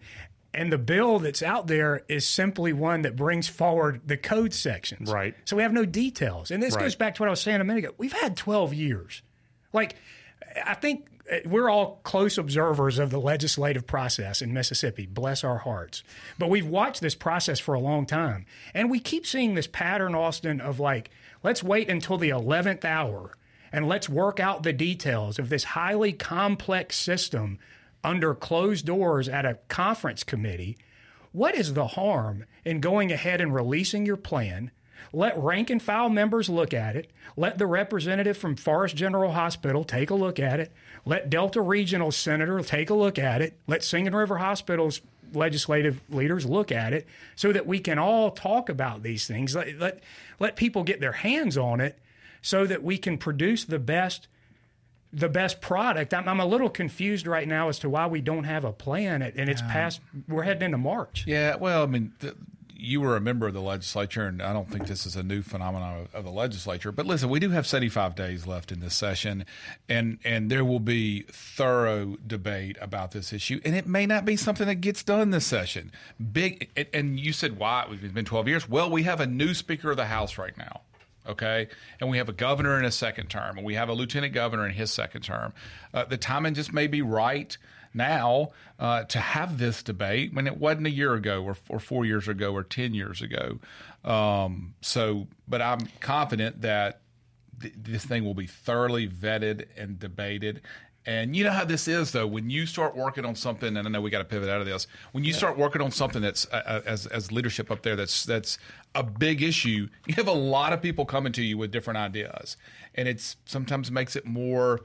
And the bill that's out there is simply one that brings forward the code sections. Right. So we have no details. And this right. goes back to what I was saying a minute ago. We've had 12 years. Like, I think uh, we're all close observers of the legislative process in Mississippi. Bless our hearts. But we've watched this process for a long time. And we keep seeing this pattern, Austin, of like, let's wait until the 11th hour and let's work out the details of this highly complex system under closed doors at a conference committee. What is the harm in going ahead and releasing your plan? Let rank and file members look at it. Let the representative from Forrest General Hospital take a look at it. Let Delta Regional Senator take a look at it. Let Singing River Hospital's legislative leaders look at it so that we can all talk about these things. Let, let, let people get their hands on it so that we can produce the best the best product. I'm, I'm, a little confused right now as to why we don't have a plan, and it's past. We're heading into March. Yeah, well, I mean, you were a member of the legislature, and I don't think this is a new phenomenon of, of, the legislature. But listen, we do have 75 days left in this session, and and there will be thorough debate about this issue, and it may not be something that gets done this session. Big, and you said why it's been 12 years. Well, we have a new Speaker of the House right now okay? And we have a governor in a second term, and we have a lieutenant governor in his second term. Uh, the timing just may be right now uh, to have this debate when it wasn't a year ago or, or four years ago or 10 years ago. Um, so, but I'm confident that th- this thing will be thoroughly vetted and debated. And you know how this is, though. When you start working on something, and I know we got to pivot out of this. When you yeah. start working on something that's uh, uh, as as leadership up there, that's that's a big issue. You have a lot of people coming to you with different ideas, and it's sometimes makes it more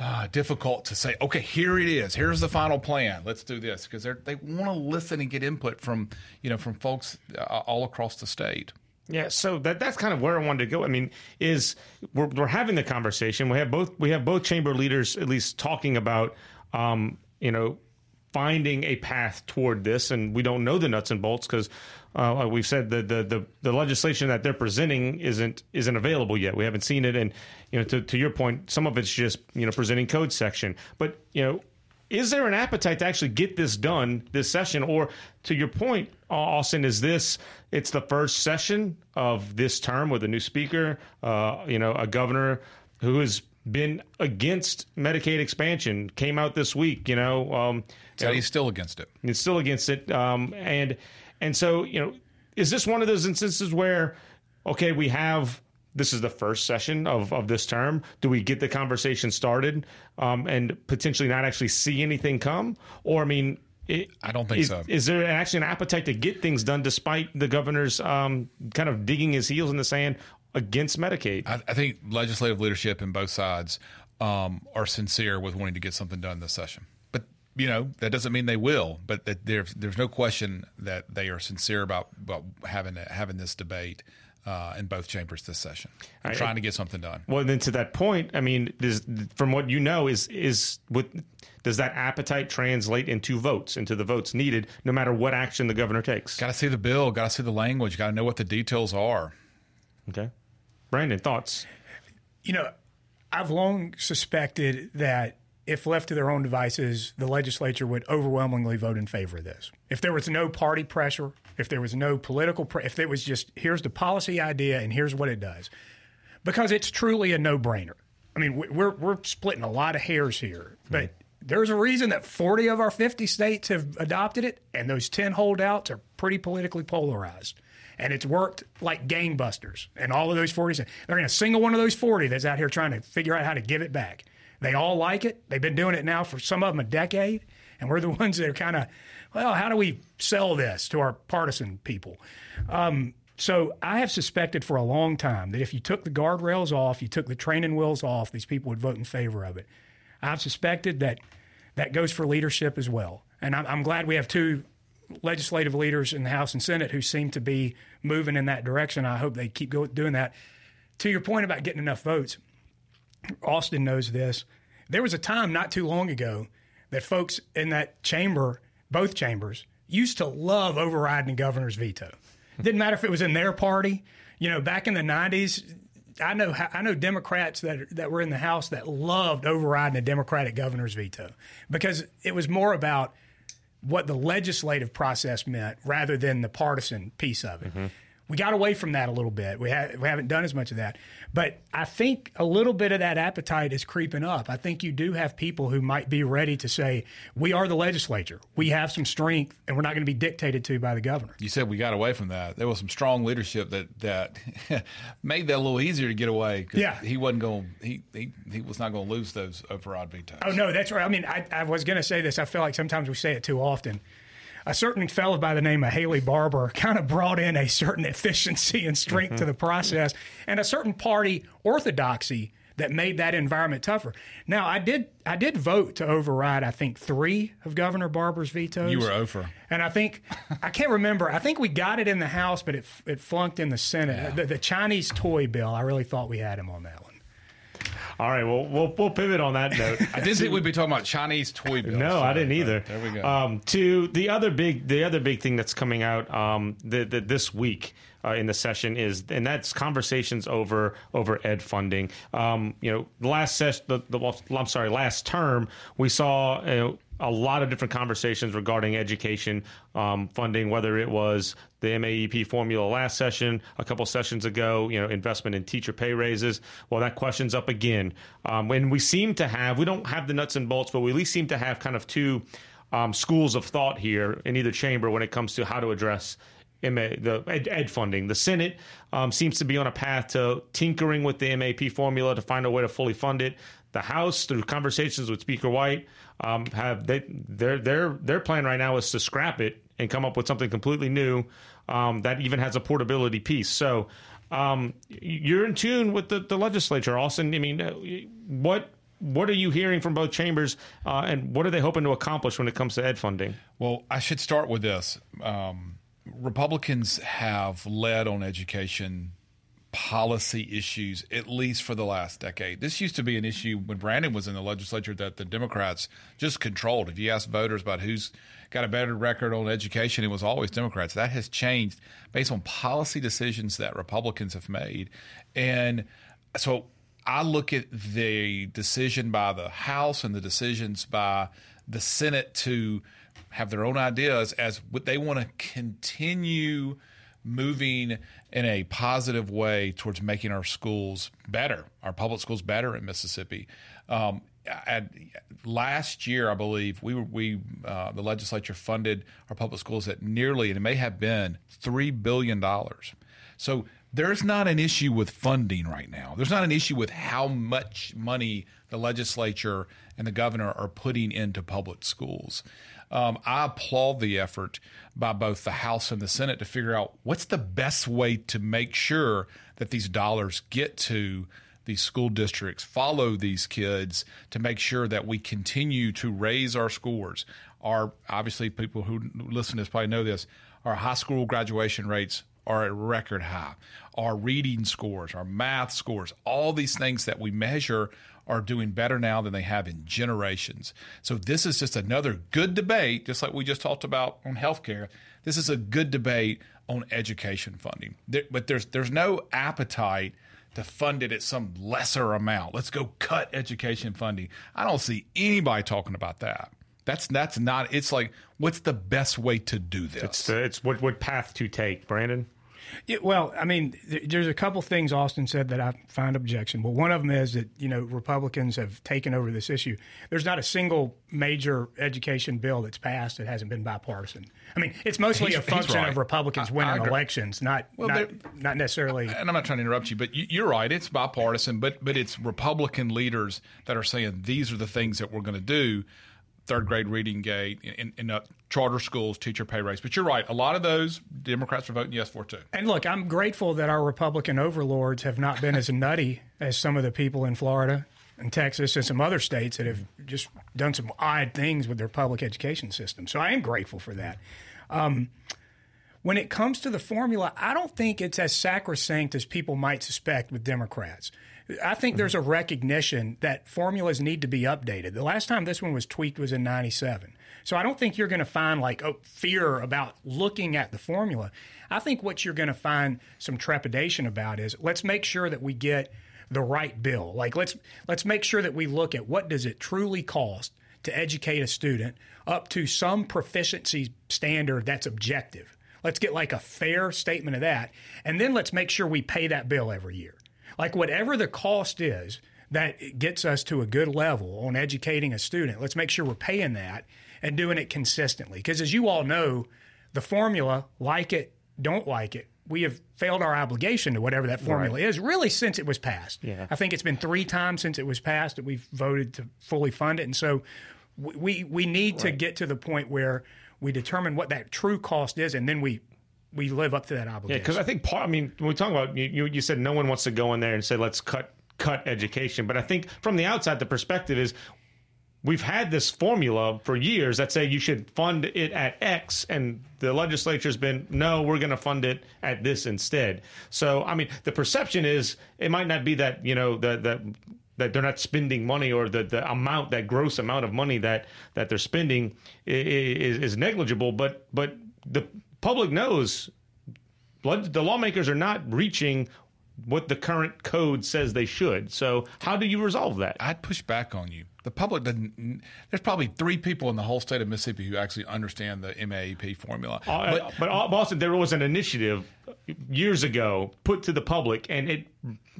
uh, difficult to say. Okay, here it is. Here's the final plan. Let's do this because they they want to listen and get input from you know from folks uh, all across the state. Yeah, so that that's kind of where I wanted to go. I mean, is we're we're having the conversation. We have both we have both chamber leaders at least talking about um, you know finding a path toward this, and we don't know the nuts and bolts because uh, we've said the, the, the the legislation that they're presenting isn't isn't available yet. We haven't seen it, and you know to to your point, some of it's just you know presenting code section, but you know is there an appetite to actually get this done this session? Or to your point austin is this it's the first session of this term with a new speaker uh, you know a governor who has been against medicaid expansion came out this week you know um, so he's still against it. He's still against it um, and and so you know is this one of those instances where okay we have this is the first session of, of this term. Do we get the conversation started um, and potentially not actually see anything come? Or, I mean, it, I don't think is, so. Is there actually an appetite to get things done despite the governor's um, kind of digging his heels in the sand against Medicaid? I, I think legislative leadership in both sides um, are sincere with wanting to get something done this session. But you know that doesn't mean they will. But that there's there's no question that they are sincere about about having having this debate uh, in both chambers this session, right. trying to get something done. Well, then to that point, I mean, from what you know, is is with does that appetite translate into votes, into the votes needed, no matter what action the governor takes? Got to see the bill, got to see the language, got to know what the details are. Okay, Brandon, thoughts? You know, I've long suspected that if left to their own devices, the legislature would overwhelmingly vote in favor of this. If there was no party pressure, if there was no political, pre- if it was just here's the policy idea and here's what it does, because it's truly a no brainer. I mean, we're we're splitting a lot of hairs here, but mm-hmm. there's a reason that 40 of our 50 states have adopted it, and those 10 holdouts are pretty politically polarized. And it's worked like gangbusters. And all of those 40, there ain't a single one of those 40 that's out here trying to figure out how to give it back. They all like it. They've been doing it now for some of them a decade. And we're the ones that are kind of, well, how do we sell this to our partisan people? Um, so I have suspected for a long time that if you took the guardrails off, you took the training wheels off, these people would vote in favor of it. I've suspected that that goes for leadership as well. And I'm, I'm glad we have two legislative leaders in the House and Senate who seem to be moving in that direction. I hope they keep go, doing that. To your point about getting enough votes, Austin knows this. There was a time not too long ago that folks in that chamber, both chambers, used to love overriding the governor's veto. Didn't matter if it was in their party. You know, back in the '90s, I know I know Democrats that that were in the House that loved overriding a Democratic governor's veto because it was more about what the legislative process meant rather than the partisan piece of it. Mm-hmm we got away from that a little bit. We, ha- we haven't done as much of that. But I think a little bit of that appetite is creeping up. I think you do have people who might be ready to say, we are the legislature. We have some strength, and we're not going to be dictated to by the governor. You said we got away from that. There was some strong leadership that, that made that a little easier to get away. yeah. He wasn't going, he, he, he was not going to lose those override vetoes. Oh, no, that's right. I mean, I, I was going to say this. I feel like sometimes we say it too often a certain fellow by the name of Haley Barbour kind of brought in a certain efficiency and strength mm-hmm. to the process, and a certain party orthodoxy that made that environment tougher. Now, I did I did vote to override I think three of Governor Barbour's vetoes. You were over, and I think I can't remember. I think we got it in the House, but it it flunked in the Senate. Yeah. The, the Chinese toy bill. I really thought we had him on that one. All right, well, we'll we'll pivot on that note. I didn't think we'd be talking about Chinese toy bills. No, I didn't either. There we go. Um, to the other big the other big thing that's coming out um, the, the, this week. Uh, in the session is, and that's conversations over over ed funding. Um, you know, last session, the, the, I'm sorry, last term we saw uh, a lot of different conversations regarding education um, funding, whether it was the MAEP formula last session, a couple sessions ago, you know, investment in teacher pay raises. Well, that question's up again. Um, and we seem to have, we don't have the nuts and bolts, but we at least seem to have kind of two um, schools of thought here in either chamber when it comes to how to address MA, the ed, ed, funding. The Senate um, seems to be on a path to tinkering with the MAEP formula to find a way to fully fund it. The House, through conversations with Speaker White, um, have they their their their plan right now is to scrap it and come up with something completely new um, that even has a portability piece. So um, you're in tune with the, the legislature, Austin. I mean, uh, what what are you hearing from both chambers, uh, and what are they hoping to accomplish when it comes to ed funding? Well, I should start with this. Um, Republicans have led on education policy issues, at least for the last decade. This used to be an issue when Brandon was in the legislature that the Democrats just controlled. If you ask voters about who's got a better record on education, it was always Democrats. That has changed based on policy decisions that Republicans have made. And so I look at the decision by the House and the decisions by the Senate to have their own ideas as what they want to continue moving in a positive way towards making our schools better, our public schools better in Mississippi. Um, at, last year, I believe we we uh, the legislature funded our public schools at nearly, and it may have been three billion dollars. So there's not an issue with funding right now. There's not an issue with how much money the legislature and the governor are putting into public schools. Um, I applaud the effort by both the House and the Senate to figure out what's the best way to make sure that these dollars get to these school districts, follow these kids to make sure that we continue to raise our scores. Our obviously people who listen to this probably know this. Our high school graduation rates are at record high. Our reading scores, our math scores, all these things that we measure are doing better now than they have in generations. So this is just another good debate, just like we just talked about on healthcare. This is a good debate on education funding. There, but there's there's no appetite to fund it at some lesser amount. Let's go cut education funding. I don't see anybody talking about that. That's that's not. It's like, what's the best way to do this? It's uh, it's what what path to take, Brandon. Yeah, well, I mean, there's a couple things Austin said that I find objectionable. One of them is that you know Republicans have taken over this issue. There's not a single major education bill that's passed that hasn't been bipartisan. I mean, it's mostly he's, a function right. of Republicans winning elections, not well, not, not necessarily. And I'm not trying to interrupt you, but you're right. It's bipartisan, but but it's Republican leaders that are saying these are the things that we're going to do third grade reading gate in, in uh, charter schools, teacher pay raise. But you're right. A lot of those Democrats are voting yes for too. And look, I'm grateful that our Republican overlords have not been as nutty as some of the people in Florida and Texas and some other states that have just done some odd things with their public education system. So I am grateful for that. Um, when it comes to the formula, I don't think it's as sacrosanct as people might suspect with Democrats. I think there's a recognition that formulas need to be updated. The last time this one was tweaked was in 97. So I don't think you're going to find like oh, fear about looking at the formula. I think what you're going to find some trepidation about is let's make sure that we get the right bill. Like let's let's make sure that we look at what does it truly cost to educate a student up to some proficiency standard that's objective. Let's get like a fair statement of that. And then let's make sure we pay that bill every year. Like whatever the cost is that gets us to a good level on educating a student, let's make sure we're paying that and doing it consistently. Because as you all know, the formula, like it, don't like it, we have failed our obligation to whatever that formula right. is really since it was passed. Yeah. I think it's been three times since it was passed that we've voted to fully fund it. And so we, we need right. to get to the point where we determine what that true cost is, and then we we live up to that obligation. Yeah, because I think part. I mean, when we talk about you, you, said no one wants to go in there and say let's cut cut education, but I think from the outside, the perspective is we've had this formula for years that say you should fund it at X, and the legislature's been no, we're going to fund it at this instead. So, I mean, the perception is it might not be that you know that that that they're not spending money or the, the amount that gross amount of money that that they're spending is, is negligible, but but the public knows the lawmakers are not reaching what the current code says they should. So how do you resolve that? I'd push back on you. The public doesn't. There's probably three people in the whole state of Mississippi who actually understand the MAEP formula. Uh, but, uh, Austin, there was an initiative years ago put to the public, and it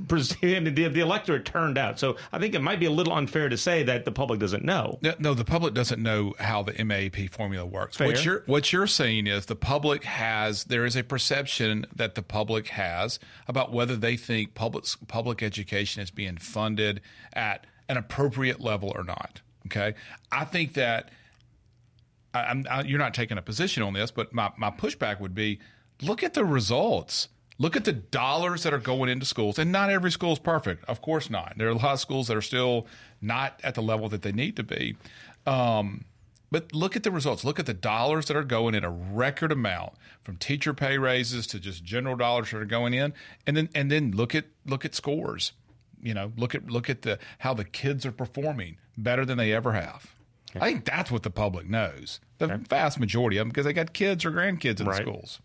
presented the, the electorate turned out. So I think it might be a little unfair to say that the public doesn't know. No, no, the public doesn't know how the MAEP formula works. What you're what you're saying is the public has there is a perception that the public has about whether they think public public education is being funded at an appropriate level or not. Okay, I think that I, I, you're not taking a position on this, but my, my pushback would be look at the results. Look at the dollars that are going into schools. And not every school is perfect. Of course not. There are a lot of schools that are still not at the level that they need to be. Um, but look at the results. Look at the dollars that are going in a record amount from teacher pay raises to just general dollars that are going in. And then and then look at look at scores. You know, look at look at the how the kids are performing better than they ever have. I think that's what the public knows. The vast majority of them because they got kids or grandkids in the Right. schools.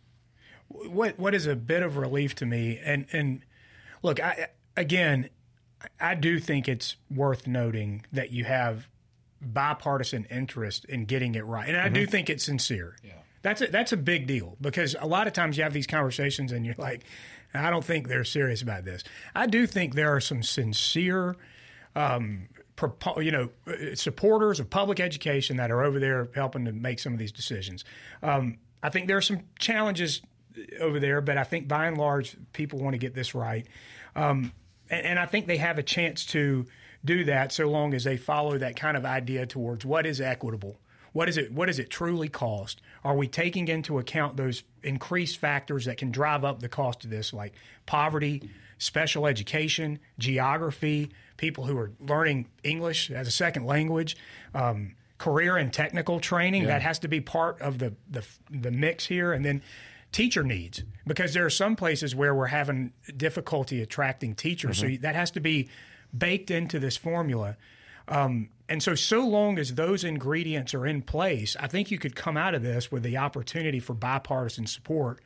what what is a bit of relief to me and and look I again I do think it's worth noting that you have bipartisan interest in getting it right and I do mm-hmm. think it's sincere. Yeah. That's a, that's a big deal because a lot of times you have these conversations and you're like I don't think they're serious about this. I do think there are some sincere um, you know, uh, supporters of public education that are over there helping to make some of these decisions. Um, I think there are some challenges over there, but I think by and large, people want to get this right. Um, and, and I think they have a chance to do that so long as they follow that kind of idea towards what is equitable. What is it? What does it truly cost? Are we taking into account those increased factors that can drive up the cost of this, like poverty, special education, geography, people who are learning English as a second language, um, career and technical training that has to be part of the, the the mix here, and then teacher needs because there are some places where we're having difficulty attracting teachers, so that has to be baked into this formula. Um, and so, so long as those ingredients are in place, I think you could come out of this with the opportunity for bipartisan support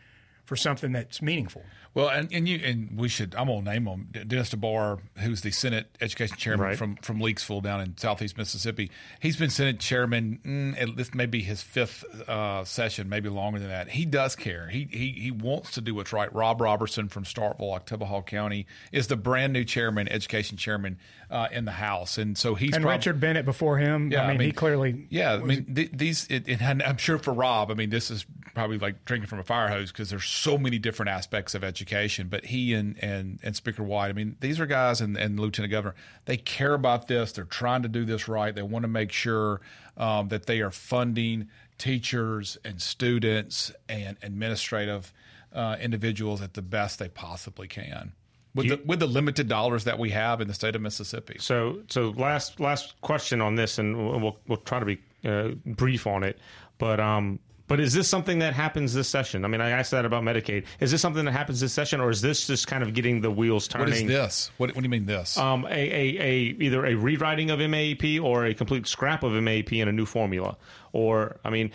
for something that's meaningful. Well, and, and you and we should. I'm gonna name him Dennis DeBar, who's the Senate Education Chairman Right. from from Leakesville down in Southeast Mississippi. He's been Senate Chairman. Mm, at this may be his fifth uh, session, maybe longer than that. He does care. He he he wants to do what's right. Rob Roberson from Starkville, Oktibbeha County, is the brand new chairman, Education Chairman uh, in the House, and so he's And prob- Richard Bennett before him, Yeah, I, mean, he clearly yeah, I mean, th- these, it, it, and I'm sure for Rob, I mean, this is probably like drinking from a fire hose because there's so many different aspects of education. But he and and, and Speaker White, I mean, these are guys and, and Lieutenant Governor, they care about this. They're trying to do this right. They want to make sure um, that they are funding teachers and students and administrative uh, individuals at the best they possibly can. With, the, with the limited dollars that we have in the state of Mississippi. So, so last last question on this, and we'll we'll, we'll try to be uh, brief on it. But um, but is this something that happens this session? I mean, I asked that about Medicaid. Is this something that happens this session, or is this just kind of getting the wheels turning? What is this? What, what do you mean this? Um, a, a, a either a rewriting of MAEP or a complete scrap of MAEP and a new formula, or I mean,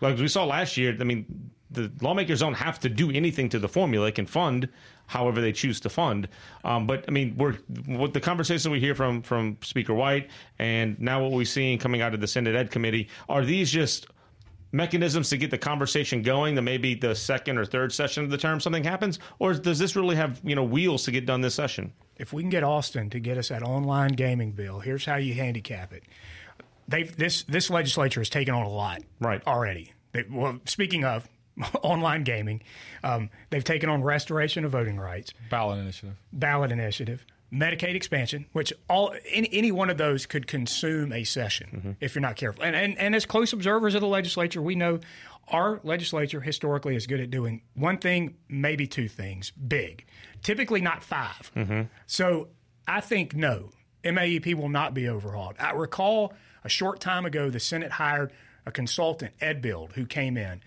like we saw last year. I mean, the lawmakers don't have to do anything to the formula; they can fund however they choose to fund. Um, but I mean, we're what the conversation we hear from from Speaker White, and now what we're seeing coming out of the Senate Ed Committee are these just mechanisms to get the conversation going that maybe the second or third session of the term something happens or does this really have you know wheels to get done this session if we can get Austin to get us that online gaming bill, here's how you handicap it. They've this this legislature has taken on a lot Right. already. They, well, speaking of online gaming, um, they've taken on restoration of voting rights, Ballot initiative. ballot initiative. Medicaid expansion, which all any, any one of those could consume a session mm-hmm. if you're not careful. And, and and as close observers of the legislature, we know our legislature historically is good at doing one thing, maybe two things, big. Typically not 5 mm-hmm. So I think no, MAEP will not be overhauled. I recall a short time ago the Senate hired a consultant, EdBuild, who came in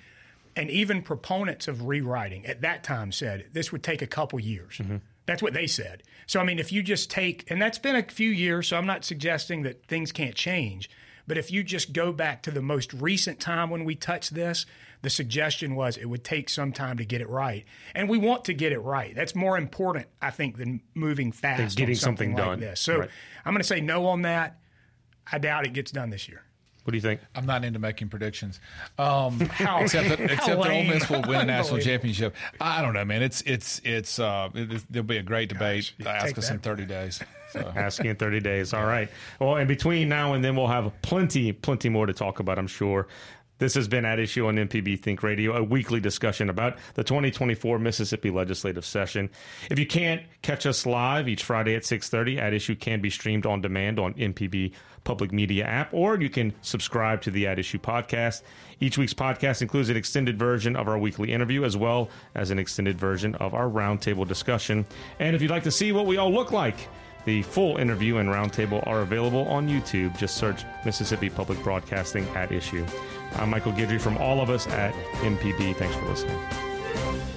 and even proponents of rewriting at that time said this would take a couple years. Mm-hmm. That's what they said. So, I mean, if you just take, and that's been a few years, so I'm not suggesting that things can't change. But if you just go back to the most recent time when we touched this, the suggestion was it would take some time to get it right. And we want to get it right. That's more important, I think, than moving fast. getting something, something like done. This. So right. I'm going to say no on that. I doubt it gets done this year. What do you think? I'm not into making predictions. Um, how, except that, except that Ole Miss will win a national championship. I don't know, man. It's it's it's uh, it, there'll be a great debate. Gosh, Ask us in 30 days. So. Ask you in 30 days. All right. Well, in between now and then, we'll have plenty, plenty more to talk about. I'm sure. This has been At Issue on MPB Think Radio, a weekly discussion about the 2024 Mississippi legislative session. If you can't catch us live each Friday at 6:30, At Issue can be streamed on demand on MPB Public Media app, or you can subscribe to the At Issue podcast. Each week's podcast includes an extended version of our weekly interview, as well as an extended version of our roundtable discussion. And if you'd like to see what we all look like, the full interview and roundtable are available on YouTube. Just search Mississippi Public Broadcasting At Issue. I'm Michael Guidry from all of us at MPB. Thanks for listening.